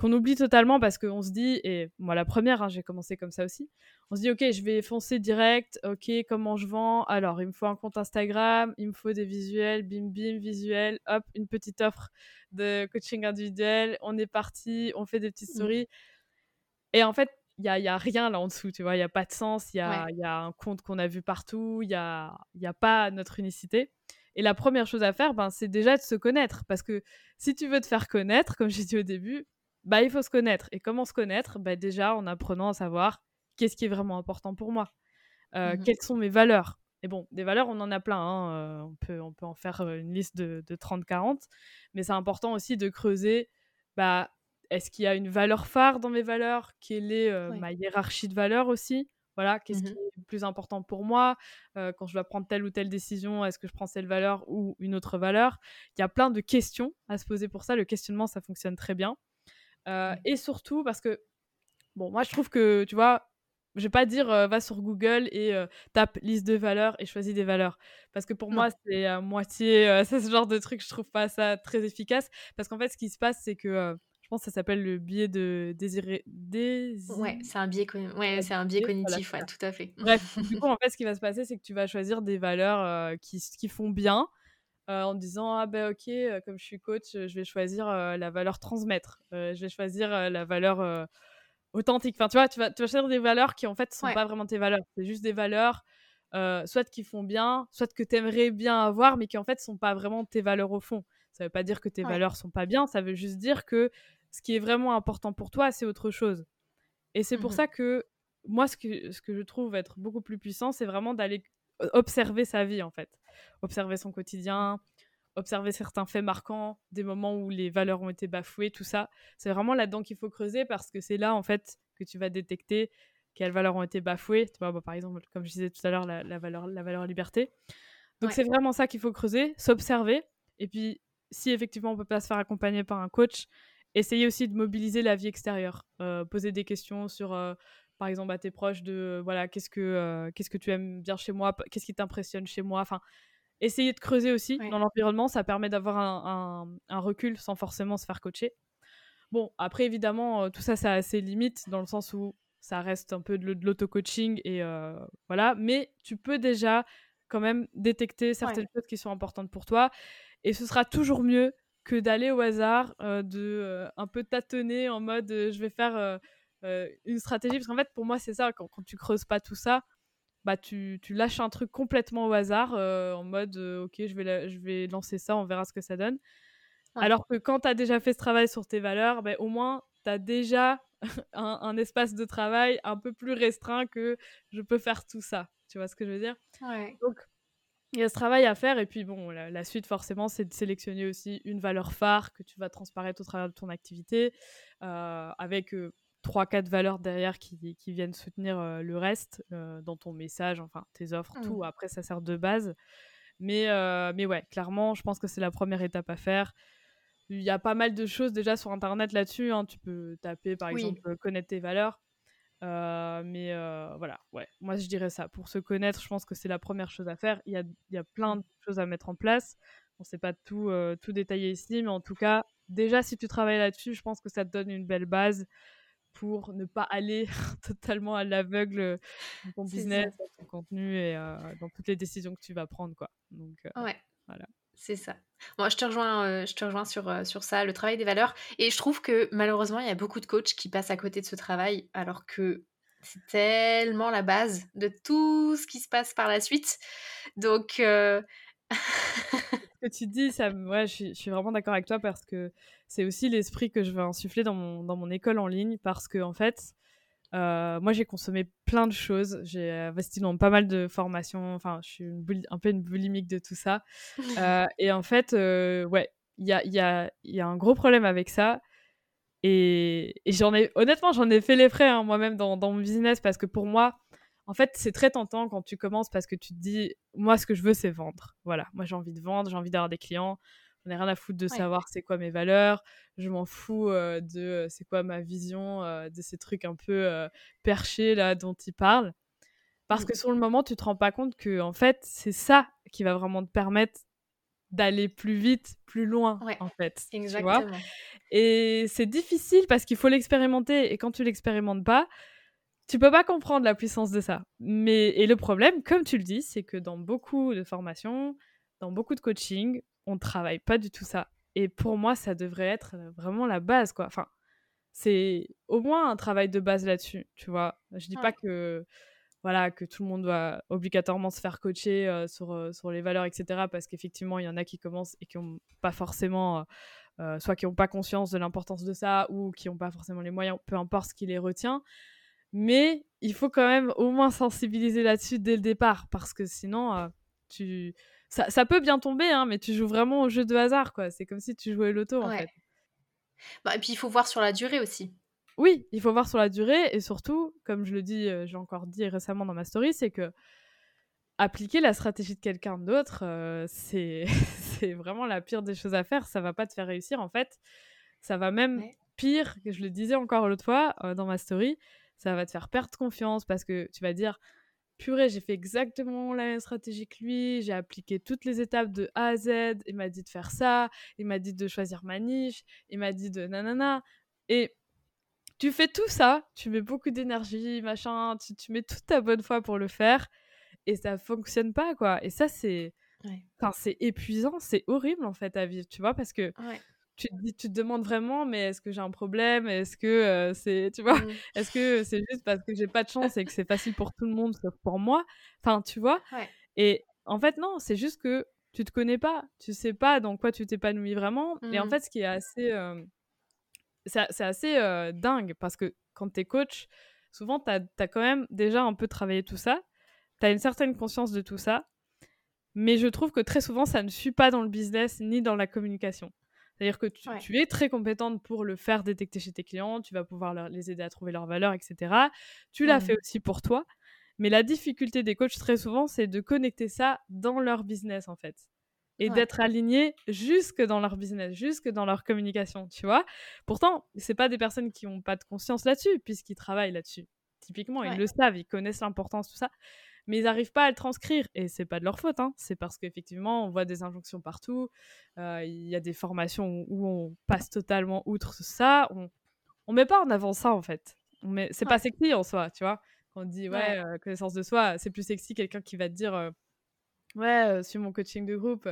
qu'on oublie totalement parce qu'on se dit, et moi la première, hein, j'ai commencé comme ça aussi, on se dit, ok, je vais foncer direct, ok, comment je vends? Alors, il me faut un compte Instagram, il me faut des visuels, bim bim, visuels, hop, une petite offre de coaching individuel, on est parti, on fait des petites mmh. stories. Et en fait, il n'y a, y a, rien là en dessous, tu vois, il n'y a pas de sens, il y a, y a, un compte qu'on a vu partout, il n'y a, y a pas notre unicité. Et la première chose à faire, ben, c'est déjà de se connaître. Parce que si tu veux te faire connaître, comme j'ai dit au début, bah, il faut se connaître. Et comment se connaître? Bah, Déjà en apprenant à savoir qu'est-ce qui est vraiment important pour moi. Euh, mmh quelles sont mes valeurs? Et bon, des valeurs, on en a plein. Hein, euh, on, peut, on peut en faire euh, une liste de, de 30-40. Mais c'est important aussi de creuser bah, est-ce qu'il y a une valeur phare dans mes valeurs? Quelle est ma hiérarchie de valeurs aussi? Voilà, qu'est-ce mmh qui est le plus important pour moi Quand je dois prendre telle ou telle décision, est-ce que je prends cette valeur ou une autre valeur? Il y a plein de questions à se poser pour ça. Le questionnement, ça fonctionne très bien. Mmh. Et surtout parce que, bon, moi, je trouve que, tu vois, je vais pas dire va sur Google et tape liste de valeurs et choisis des valeurs. Parce que pour moi, c'est à moitié, c'est ce genre de truc, je trouve pas ça très efficace. Parce qu'en fait, ce qui se passe, c'est que pense que ça s'appelle le biais de désirer. Ouais, c'est un biais, ouais, c'est un biais cognitif, ouais, tout à fait. Bref, du coup, en fait, ce qui va se passer, c'est que tu vas choisir des valeurs euh, qui, qui font bien. Euh, en disant ah ben ok euh, comme je suis coach je vais choisir la valeur transmettre je vais choisir la valeur authentique enfin tu vois tu vas, tu vas choisir des valeurs qui en fait sont pas vraiment tes valeurs c'est juste des valeurs soit qui font bien soit que tu aimerais bien avoir mais qui en fait sont pas vraiment tes valeurs au fond ça veut pas dire que tes valeurs sont pas bien ça veut juste dire que ce qui est vraiment important pour toi, c'est autre chose. Et c'est pour mmh ça que moi, ce que, ce que je trouve être beaucoup plus puissant, c'est vraiment d'aller observer sa vie, en fait. Observer son quotidien, observer certains faits marquants, des moments où les valeurs ont été bafouées, tout ça. C'est vraiment là-dedans qu'il faut creuser parce que c'est là, en fait, que tu vas détecter quelles valeurs ont été bafouées. Tu vois, bah, par exemple, comme je disais tout à l'heure, la, valeur, la valeur liberté. Donc, c'est vraiment ça qu'il faut creuser, s'observer. Et puis, si effectivement on peut pas se faire accompagner par un coach, essayez aussi de mobiliser la vie extérieure. poser des questions sur par exemple à tes proches de voilà qu'est-ce que qu'est-ce que tu aimes bien chez moi qu'est-ce qui t'impressionne chez moi enfin essayer de creuser aussi dans l'environnement ça permet d'avoir un, un, recul sans forcément se faire coacher bon après évidemment tout ça ça a ses limites dans le sens où ça reste un peu de, l'auto-coaching et voilà mais tu peux déjà quand même détecter certaines choses qui sont importantes pour toi et ce sera toujours mieux que d'aller au hasard de un peu tâtonner en mode je vais faire euh, une stratégie. Parce qu'en fait, pour moi, c'est ça, quand, quand tu creuses pas tout ça, bah, tu, tu lâches un truc complètement au hasard euh, en mode euh, ok je vais, je vais lancer ça on verra ce que ça donne. Alors que quand tu as déjà fait ce travail sur tes valeurs bah, au moins tu as déjà un, un, espace de travail un peu plus restreint que je peux faire tout ça. Tu vois ce que je veux dire? Donc il y a ce travail à faire et puis bon la, la suite forcément c'est de sélectionner aussi une valeur phare que tu vas transparaître au travers de ton activité avec trois, quatre valeurs derrière qui, qui viennent soutenir euh, le reste euh, dans ton message, enfin tes offres, tout. Mmh. Après, ça sert de base. Mais, euh, mais ouais, clairement, je pense que c'est la première étape à faire. Il y a pas mal de choses déjà sur Internet là-dessus. Hein. Tu peux taper, par exemple, connaître tes valeurs. Mais voilà, ouais. Moi, je dirais ça. Pour se connaître, je pense que c'est la première chose à faire. Il y a, il y a plein de choses à mettre en place. On ne sait pas tout, tout détailler ici, mais en tout cas, déjà, si tu travailles là-dessus, je pense que ça te donne une belle base pour ne pas aller totalement à l'aveugle dans ton business, dans ton contenu et euh, dans toutes les décisions que tu vas prendre. Quoi. Donc, euh, ouais. Voilà. C'est ça. Moi, je te rejoins, euh, je te rejoins sur, sur ça, le travail des valeurs. Et je trouve que malheureusement, il y a beaucoup de coachs qui passent à côté de ce travail, alors que c'est tellement la base de tout ce qui se passe par la suite. Donc, que tu dis, ça, ouais, je, suis, vraiment d'accord avec toi parce que c'est aussi l'esprit que je veux insuffler dans mon, dans mon école en ligne parce que, en fait, euh, moi, j'ai consommé plein de choses. J'ai investi dans pas mal de formations. Enfin, je suis un peu une boulimique de tout ça. Euh, et en fait, euh, ouais, il y a, y, a, y a, un gros problème avec ça. Et, et j'en ai, honnêtement, j'en ai fait les frais hein, moi-même dans, dans, mon business parce que pour moi, en fait, c'est très tentant quand tu commences parce que tu te dis, moi, ce que je veux, c'est vendre. Voilà, moi, j'ai envie de vendre, j'ai envie d'avoir des clients. J'en ai rien à foutre de savoir c'est quoi mes valeurs. Je m'en fous euh, de euh, c'est quoi ma vision euh, de ces trucs un peu perchés là dont ils parlent. Parce mmh. que sur le moment, tu te rends pas compte que en fait, c'est ça qui va vraiment te permettre d'aller plus vite, plus loin, en fait. Exactement. et c'est difficile parce qu'il faut l'expérimenter. Et quand tu l'expérimentes pas, tu peux pas comprendre la puissance de ça. Mais et le problème, comme tu le dis, c'est que dans beaucoup de formations, dans beaucoup de coaching, on travaille pas du tout ça. Et pour moi, ça devrait être vraiment la base, quoi. Enfin, c'est au moins un travail de base là-dessus, tu vois. Je dis pas que voilà que tout le monde doit obligatoirement se faire coacher euh, sur, euh, sur les valeurs, etc. Parce qu'effectivement, il y en a qui commencent et qui n'ont pas forcément, euh, soit qui n'ont pas conscience de l'importance de ça, ou qui n'ont pas forcément les moyens, peu importe ce qui les retient. Mais il faut quand même au moins sensibiliser là-dessus dès le départ, parce que sinon, euh, tu... ça, ça, peut bien tomber, hein, mais tu joues vraiment au jeu de hasard, quoi. C'est comme si tu jouais l'auto, en fait. Bah, et puis il faut voir sur la durée aussi. Oui, il faut voir sur la durée, et surtout, comme je le dis, euh, j'ai encore dit récemment dans ma story, c'est que appliquer la stratégie de quelqu'un d'autre, euh, c'est vraiment la pire des choses à faire. Ça va pas te faire réussir, en fait. Ça va même pire, que je le disais encore l'autre fois dans ma story, ça va te faire perdre confiance parce que tu vas dire purée, j'ai fait exactement la même stratégie que lui, j'ai appliqué toutes les étapes de A à Z, il m'a dit de faire ça, il m'a dit de choisir ma niche, il m'a dit de nanana. Et tu fais tout ça, tu mets beaucoup d'énergie, machin, tu, tu, mets toute ta bonne foi pour le faire, et ça fonctionne pas, quoi. Et ça, c'est. Enfin, c'est épuisant, c'est horrible en fait à vivre, tu vois, parce que tu te, tu te demandes vraiment, mais est-ce que j'ai un problème? Est-ce que euh, c'est, tu vois, mmh. est-ce que c'est juste parce que j'ai pas de chance et que c'est facile pour tout le monde sauf pour moi? Enfin, tu vois? Et en fait, non, c'est juste que tu te connais pas, tu sais pas dans quoi tu t'épanouis vraiment. Et en mmh. fait, ce qui est assez, euh, c'est assez euh, dingue parce que quand tu es coach, souvent tu as, quand même déjà un peu travaillé tout ça, tu as une certaine conscience de tout ça. Mais je trouve que très souvent, ça ne suit pas dans le business ni dans la communication. C'est-à-dire que tu, es très compétente pour le faire détecter chez tes clients, tu vas pouvoir les aider à trouver leur valeur, etc. Tu l'as fait mmh. aussi pour toi. Mais la difficulté des coachs, très souvent, c'est de connecter ça dans leur business, en fait. et d'être alignés jusque dans leur business, jusque dans leur communication, tu vois. Pourtant, c'est pas des personnes qui ont pas de conscience là-dessus, puisqu'ils travaillent là-dessus. Typiquement, ils le savent, ils connaissent l'importance, tout ça, mais ils n'arrivent pas à le transcrire. Et c'est pas de leur faute, hein. c'est parce qu'effectivement, on voit des injonctions partout. Euh, il y a des formations où on passe totalement outre ça. On, on met pas en avant ça, en fait. Mais c'est pas sexy en soi, tu vois. Quand on dit, ouais, euh, connaissance de soi, c'est plus sexy quelqu'un qui va te dire. Euh, Ouais, sur mon coaching de groupe,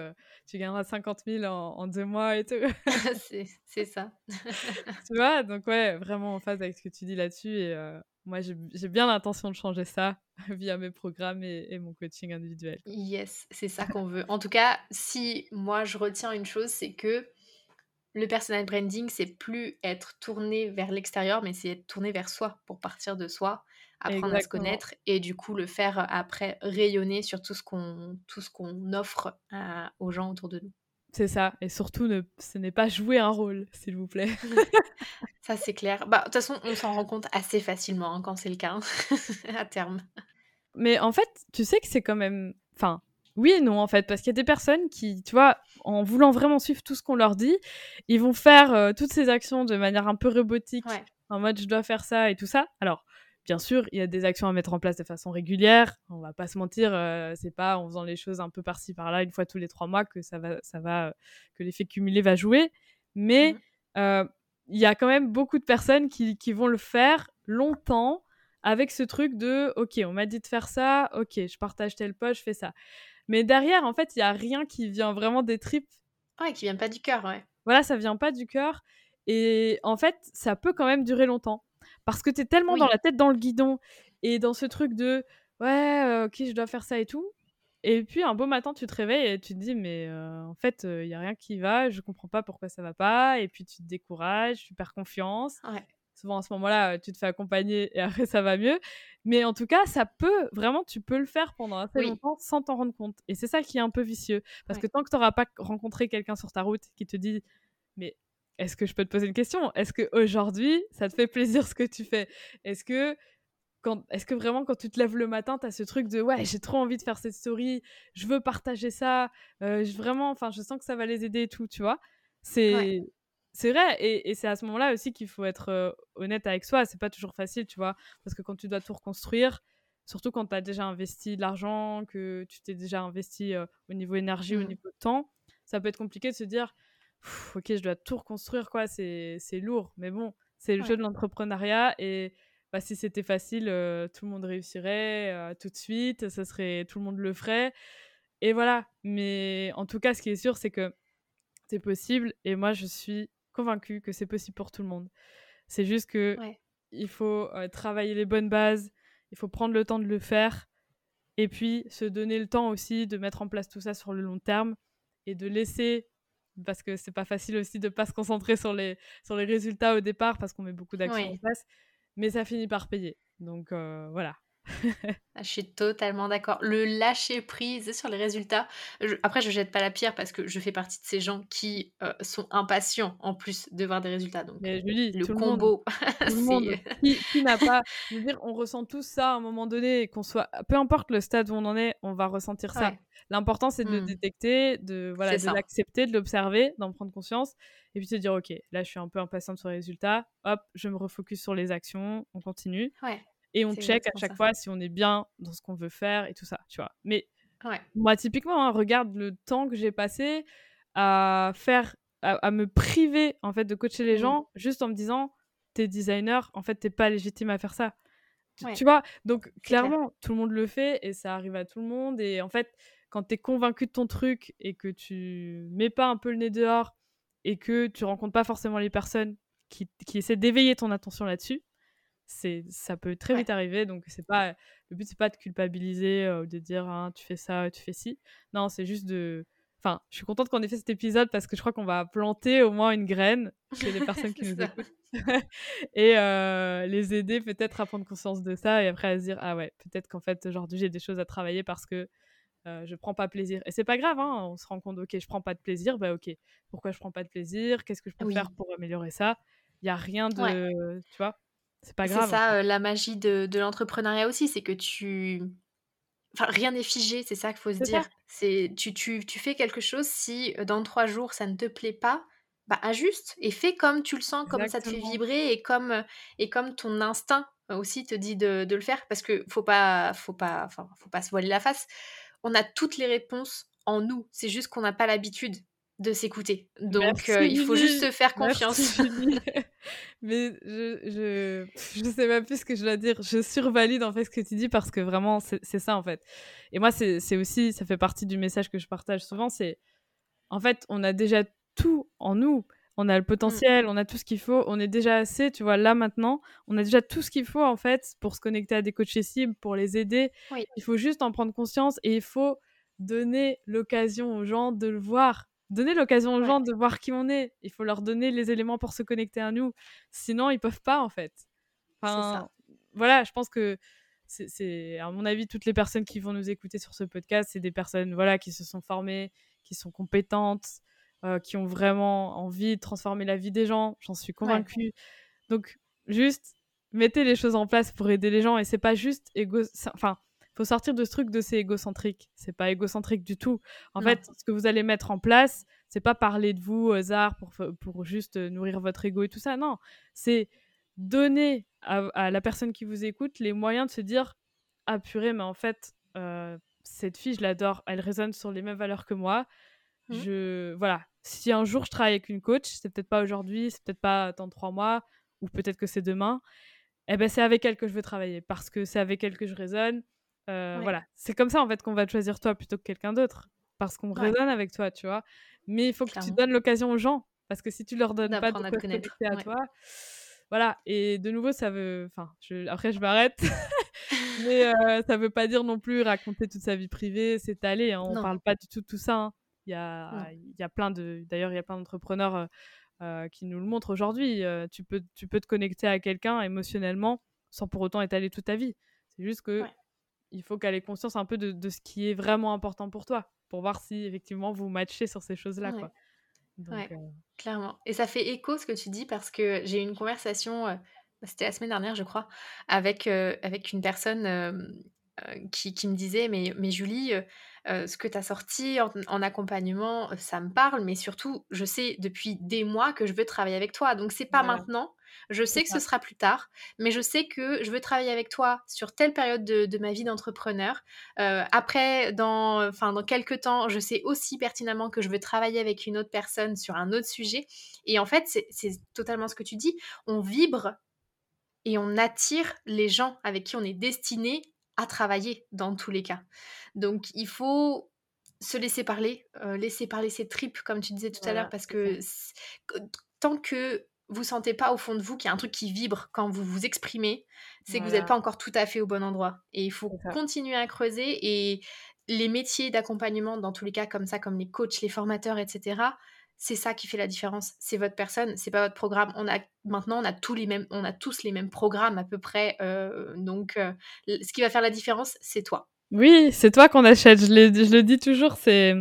tu gagneras 50 000 en, deux mois et tout. c'est ça. tu vois, donc ouais, vraiment en phase avec ce que tu dis là-dessus. Et moi, j'ai bien l'intention de changer ça via mes programmes et, mon coaching individuel. Yes, c'est ça qu'on veut. En tout cas, si moi je retiens une chose, c'est que le personal branding, c'est plus être tourné vers l'extérieur, mais c'est être tourné vers soi pour partir de soi apprendre à se connaître et du coup le faire après rayonner sur tout ce qu'on tout ce qu'on offre aux gens autour de nous. C'est ça, et surtout ne, ce n'est pas jouer un rôle, s'il vous plaît. ça c'est clair. Bah de toute façon, on s'en rend compte assez facilement hein, quand c'est le cas hein, à terme. Mais en fait, tu sais que c'est quand même, enfin, oui et non en fait, parce qu'il y a des personnes qui, tu vois, en voulant vraiment suivre tout ce qu'on leur dit, ils vont faire toutes ces actions de manière un peu robotique, en mode je dois faire ça et tout ça. Alors, Bien sûr, il y a des actions à mettre en place de façon régulière. On va pas se mentir, euh, c'est pas en faisant les choses un peu par-ci par-là une fois tous les trois mois que ça va, ça va, euh, que l'effet cumulé va jouer. Mais mmh. euh, il y a quand même beaucoup de personnes qui, qui, vont le faire longtemps avec ce truc de OK, on m'a dit de faire ça, OK, je partage tel poste, je fais ça. Mais derrière, en fait, il y a rien qui vient vraiment des tripes. Ouais, qui vient pas du cœur, ouais. Voilà, ça vient pas du cœur. Et en fait, ça peut quand même durer longtemps. Parce que tu es tellement dans la tête dans le guidon et dans ce truc de ouais, euh, ok, je dois faire ça et tout. Et puis un beau matin, tu te réveilles et tu te dis, mais euh, en fait, il y n'y a rien qui va, je comprends pas pourquoi ça va pas. Et puis tu te décourages, tu perds confiance. Souvent à ce moment-là, tu te fais accompagner et après ça va mieux. Mais en tout cas, ça peut, vraiment, tu peux le faire pendant assez longtemps sans t'en rendre compte. Et c'est ça qui est un peu vicieux. Parce que tant que tu n'auras pas rencontré quelqu'un sur ta route qui te dit, mais est-ce que je peux te poser une question? Est-ce que aujourd'hui, ça te fait plaisir ce que tu fais? Est-ce que quand, est-ce que vraiment quand tu te lèves le matin, tu as ce truc de ouais, j'ai trop envie de faire cette story, je veux partager ça, euh, je, vraiment, enfin, je sens que ça va les aider et tout, tu vois? C'est c'est vrai, et, et c'est à ce moment-là aussi qu'il faut être euh, honnête avec soi. C'est pas toujours facile, tu vois, parce que quand tu dois tout reconstruire, surtout quand tu as déjà investi de l'argent, que tu t'es déjà investi euh, au niveau énergie, au mmh. niveau temps, ça peut être compliqué de se dire ok, je dois tout reconstruire, quoi, c'est lourd. Mais bon, c'est le jeu de l'entrepreneuriat et bah, si c'était facile, euh, tout le monde réussirait euh, tout de suite, ça serait, tout le monde le ferait. Et voilà. Mais en tout cas, ce qui est sûr, c'est que c'est possible et moi, je suis convaincue que c'est possible pour tout le monde. C'est juste que il faut euh, travailler les bonnes bases, il faut prendre le temps de le faire et puis se donner le temps aussi de mettre en place tout ça sur le long terme et de laisser parce que c'est pas facile aussi de pas se concentrer sur les, sur les résultats au départ parce qu'on met beaucoup d'actions en place, mais ça finit par payer. Donc euh, voilà. Ah, je suis totalement d'accord. Le lâcher prise sur les résultats. après, je jette pas la pierre parce que je fais partie de ces gens qui euh, sont impatients en plus de voir des résultats. Donc, Mais Julie, le combo. Le monde, qui, n'a pas. Je veux dire, on ressent tous ça à un moment donné, qu'on soit. Peu importe le stade où on en est, on va ressentir ça. L'important, c'est de le mmh. détecter, de voilà, de l'accepter, de l'observer, d'en prendre conscience, et puis de se dire, ok, là, je suis un peu impatiente sur les résultats. Hop, je me refocus sur les actions. On continue. Ouais. Et on check à chaque fois si on est bien dans ce qu'on veut faire et tout ça, tu vois. Mais moi, typiquement, hein, regarde le temps que j'ai passé à faire, à, me priver, en fait, de coacher les mmh. gens juste en me disant, t'es designer, en fait, t'es pas légitime à faire ça. Tu, vois? Donc, clairement, tout le monde le fait et ça arrive à tout le monde. Et en fait, quand t'es convaincu de ton truc et que tu mets pas un peu le nez dehors et que tu rencontres pas forcément les personnes qui, qui essaient d'éveiller ton attention là-dessus, c'est ça peut très vite arriver donc c'est pas le but c'est pas de culpabiliser ou de dire «Ah, tu fais ça tu fais ci. Non c'est juste de enfin je suis contente qu'on ait fait cet épisode parce que je crois qu'on va planter au moins une graine chez les personnes qui nous écoutent. Et les aider peut-être à prendre conscience de ça et après à se dire ah ouais peut-être qu'en fait aujourd'hui j'ai des choses à travailler parce que je prends pas plaisir et c'est pas grave hein, on se rend compte ok je prends pas de plaisir bah ok. Pourquoi je prends pas de plaisir? Qu'est-ce que je peux faire pour améliorer ça? Il y a rien de tu vois? C'est pas grave. C'est ça, la magie de, de l'entrepreneuriat aussi, c'est que tu, Enfin, rien n'est figé, c'est ça qu'il faut se dire. C'est tu, tu, tu, fais quelque chose, si dans trois jours ça ne te plaît pas, bah ajuste et fais comme tu le sens, comme ça te fait vibrer et comme, et comme ton instinct aussi te dit de, de le faire. Parce que faut pas, faut pas, enfin, faut pas se voiler la face. On a toutes les réponses en nous. C'est juste qu'on n'a pas l'habitude de s'écouter. Donc, euh, il faut juste se faire confiance. Mais je, je, je sais même plus ce que je dois dire. Je survalide en fait ce que tu dis parce que vraiment, c'est ça en fait. Et moi, c'est aussi, ça fait partie du message que je partage souvent, c'est en fait, on a déjà tout en nous. On a le mmh. potentiel, on a tout ce qu'il faut, on est déjà assez, tu vois, là maintenant, on a déjà tout ce qu'il faut en fait pour se connecter à des coachs cibles, pour les aider. Il faut juste en prendre conscience et il faut donner l'occasion aux gens de le voir donner l'occasion aux gens de voir qui on est. Il faut leur donner les éléments pour se connecter à nous. Sinon, ils peuvent pas, en fait. Enfin, voilà, je pense que c'est, à mon avis, toutes les personnes qui vont nous écouter sur ce podcast, c'est des personnes, voilà, qui se sont formées, qui sont compétentes, euh, qui ont vraiment envie de transformer la vie des gens. J'en suis convaincue. Donc, juste, mettez les choses en place pour aider les gens et c'est pas juste égo... Enfin, faut sortir de ce truc de c'est égocentrique. C'est pas égocentrique du tout. En fait, ce que vous allez mettre en place, c'est pas parler de vous au hasard pour, pour juste nourrir votre ego et tout ça. Non, c'est donner à, la personne qui vous écoute les moyens de se dire Ah purée, mais en fait, euh, cette fille, je l'adore, elle résonne sur les mêmes valeurs que moi. Mmh. Je voilà. Si un jour je travaille avec une coach, c'est peut-être pas aujourd'hui, c'est peut-être pas dans trois mois, ou peut-être que c'est demain. Eh ben c'est avec elle que je veux travailler parce que c'est avec elle que je résonne, euh, voilà, c'est comme ça en fait qu'on va te choisir toi plutôt que quelqu'un d'autre, parce qu'on résonne avec toi, tu vois. Mais il faut que tu donnes l'occasion aux gens, parce que si tu leur donnes pas de quoi connecter à toi, voilà. Et de nouveau, ça veut, enfin, après je m'arrête, mais euh, ça veut pas dire non plus raconter toute sa vie privée, s'étaler. Hein. On parle pas du tout de tout ça. Hein. Il y a, il y a plein de, d'ailleurs, il y a plein d'entrepreneurs euh, qui nous le montrent aujourd'hui. tu peux, tu peux te connecter à quelqu'un émotionnellement sans pour autant étaler toute ta vie. C'est juste que il faut qu'elle ait conscience un peu de, ce qui est vraiment important pour toi, pour voir si effectivement vous matchez sur ces choses-là. Ouais. Euh, clairement. Et ça fait écho ce que tu dis parce que j'ai eu une conversation, euh, c'était la semaine dernière, je crois, avec, euh, avec une personne qui, qui, me disait Mais, mais Julie, ce que tu as sorti en, accompagnement, ça me parle, mais surtout, je sais depuis des mois que je veux travailler avec toi. Donc, c'est pas maintenant, je sais que ce sera plus tard, mais je sais que je veux travailler avec toi sur telle période de, ma vie d'entrepreneur. Euh, après, dans, enfin, dans quelques temps, je sais aussi pertinemment que je veux travailler avec une autre personne sur un autre sujet. Et en fait, c'est totalement ce que tu dis. On vibre et on attire les gens avec qui on est destiné à travailler dans tous les cas. Donc, il faut se laisser parler, euh, laisser parler ses tripes, comme tu disais tout à l'heure, parce que tant que vous sentez pas au fond de vous qu'il y a un truc qui vibre quand vous vous exprimez, c'est que vous n'êtes pas encore tout à fait au bon endroit. Et il faut continuer à creuser. Et les métiers d'accompagnement, dans tous les cas comme ça, comme les coachs, les formateurs, etc., c'est ça qui fait la différence. C'est votre personne, c'est pas votre programme. On a maintenant, on a tous les mêmes, on a tous les mêmes programmes à peu près. Euh, donc, euh, ce qui va faire la différence, c'est toi. Oui, c'est toi qu'on achète. Je, je le dis toujours. C'est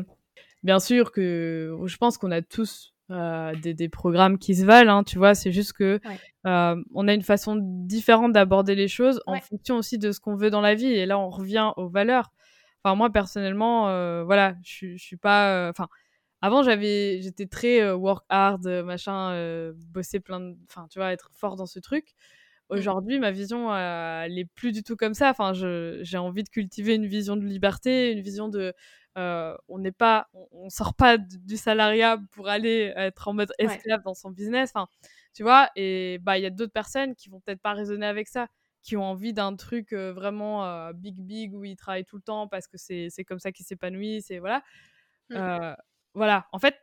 bien sûr que je pense qu'on a tous euh, des, des, programmes qui se valent, hein, tu vois. C'est juste que euh, on a une façon différente d'aborder les choses en fonction aussi de ce qu'on veut dans la vie. Et là, on revient aux valeurs. Enfin, moi personnellement, euh, voilà, je, suis pas. Enfin, avant, j'avais, j'étais très work hard, machin, bosser plein de, enfin, tu vois, être fort dans ce truc. Mmh. Aujourd'hui, ma vision, elle est plus du tout comme ça. Enfin, j'ai envie de cultiver une vision de liberté, une vision de euh, on n'est pas, on, sort pas du salariat pour aller être en mode esclave dans son business. Enfin, tu vois, et bah il y a d'autres personnes qui vont peut-être pas raisonner avec ça, qui ont envie d'un truc euh, vraiment euh, big big où ils travaillent tout le temps parce que c'est comme ça qu'ils s'épanouissent et voilà. Mmh. voilà. En fait,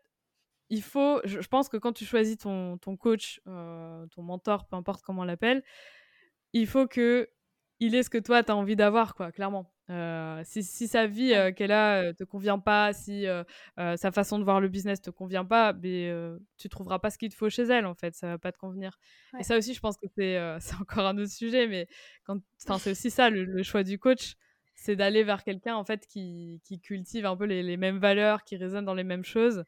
il faut, je, pense que quand tu choisis ton, ton coach, ton mentor, peu importe comment on l'appelle, il faut que il est ce que toi tu as envie d'avoir, quoi, clairement. Euh, si, si, sa vie euh, qu'elle a euh, te convient pas, si sa façon de voir le business te convient pas, ben, tu trouveras pas ce qu'il te faut chez elle en fait, ça va pas te convenir. Et ça aussi, je pense que c'est encore un autre sujet, mais c'est aussi ça le, choix du coach, c'est d'aller vers quelqu'un en fait qui, qui, cultive un peu les, les, mêmes valeurs, qui résonne dans les mêmes choses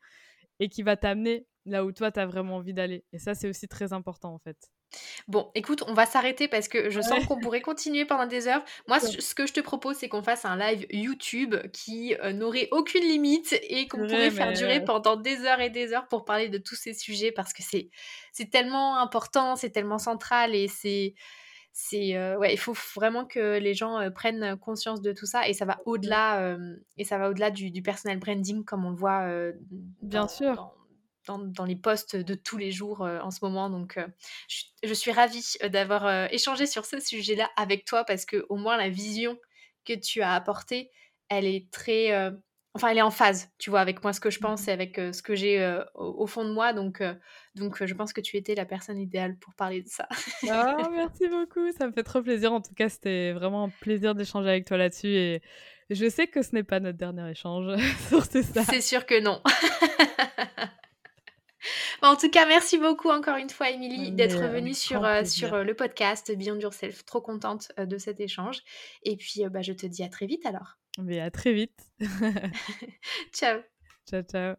et qui va t'amener là où toi, tu as vraiment envie d'aller. Et ça, c'est aussi très important, en fait. Bon, écoute, on va s'arrêter parce que je sens qu'on pourrait continuer pendant des heures. Moi, ce que je te propose, c'est qu'on fasse un live YouTube qui euh, n'aurait aucune limite et qu'on pourrait faire durer pendant des heures et des heures pour parler de tous ces sujets parce que c'est c'est tellement important, c'est tellement central et c'est c'est euh, ouais, il faut vraiment que les gens euh, prennent conscience de tout ça et ça va au-delà et ça va au-delà du, du, personal branding comme on le voit bien sûr. dans, les posts de tous les jours euh, en ce moment. Donc, euh, je, suis ravie euh, d'avoir échangé sur ce sujet-là avec toi parce que au moins la vision que tu as apportée, elle est très, enfin, elle est en phase, tu vois, avec moi ce que je pense mmh et avec ce que j'ai au, fond de moi. Donc, donc, je pense que tu étais la personne idéale pour parler de ça. Ah, merci beaucoup, ça me fait trop plaisir. En tout cas, c'était vraiment un plaisir d'échanger avec toi là-dessus et je sais que ce n'est pas notre dernier échange sur ça. C'est sûr que non. en tout cas, merci beaucoup encore une fois, Émilie, d'être venue sur, euh, sur euh, le podcast Beyond Yourself. Trop contente euh, de cet échange. Et puis, bah, je te dis à très vite alors. Mais à très vite. ciao. Ciao, ciao.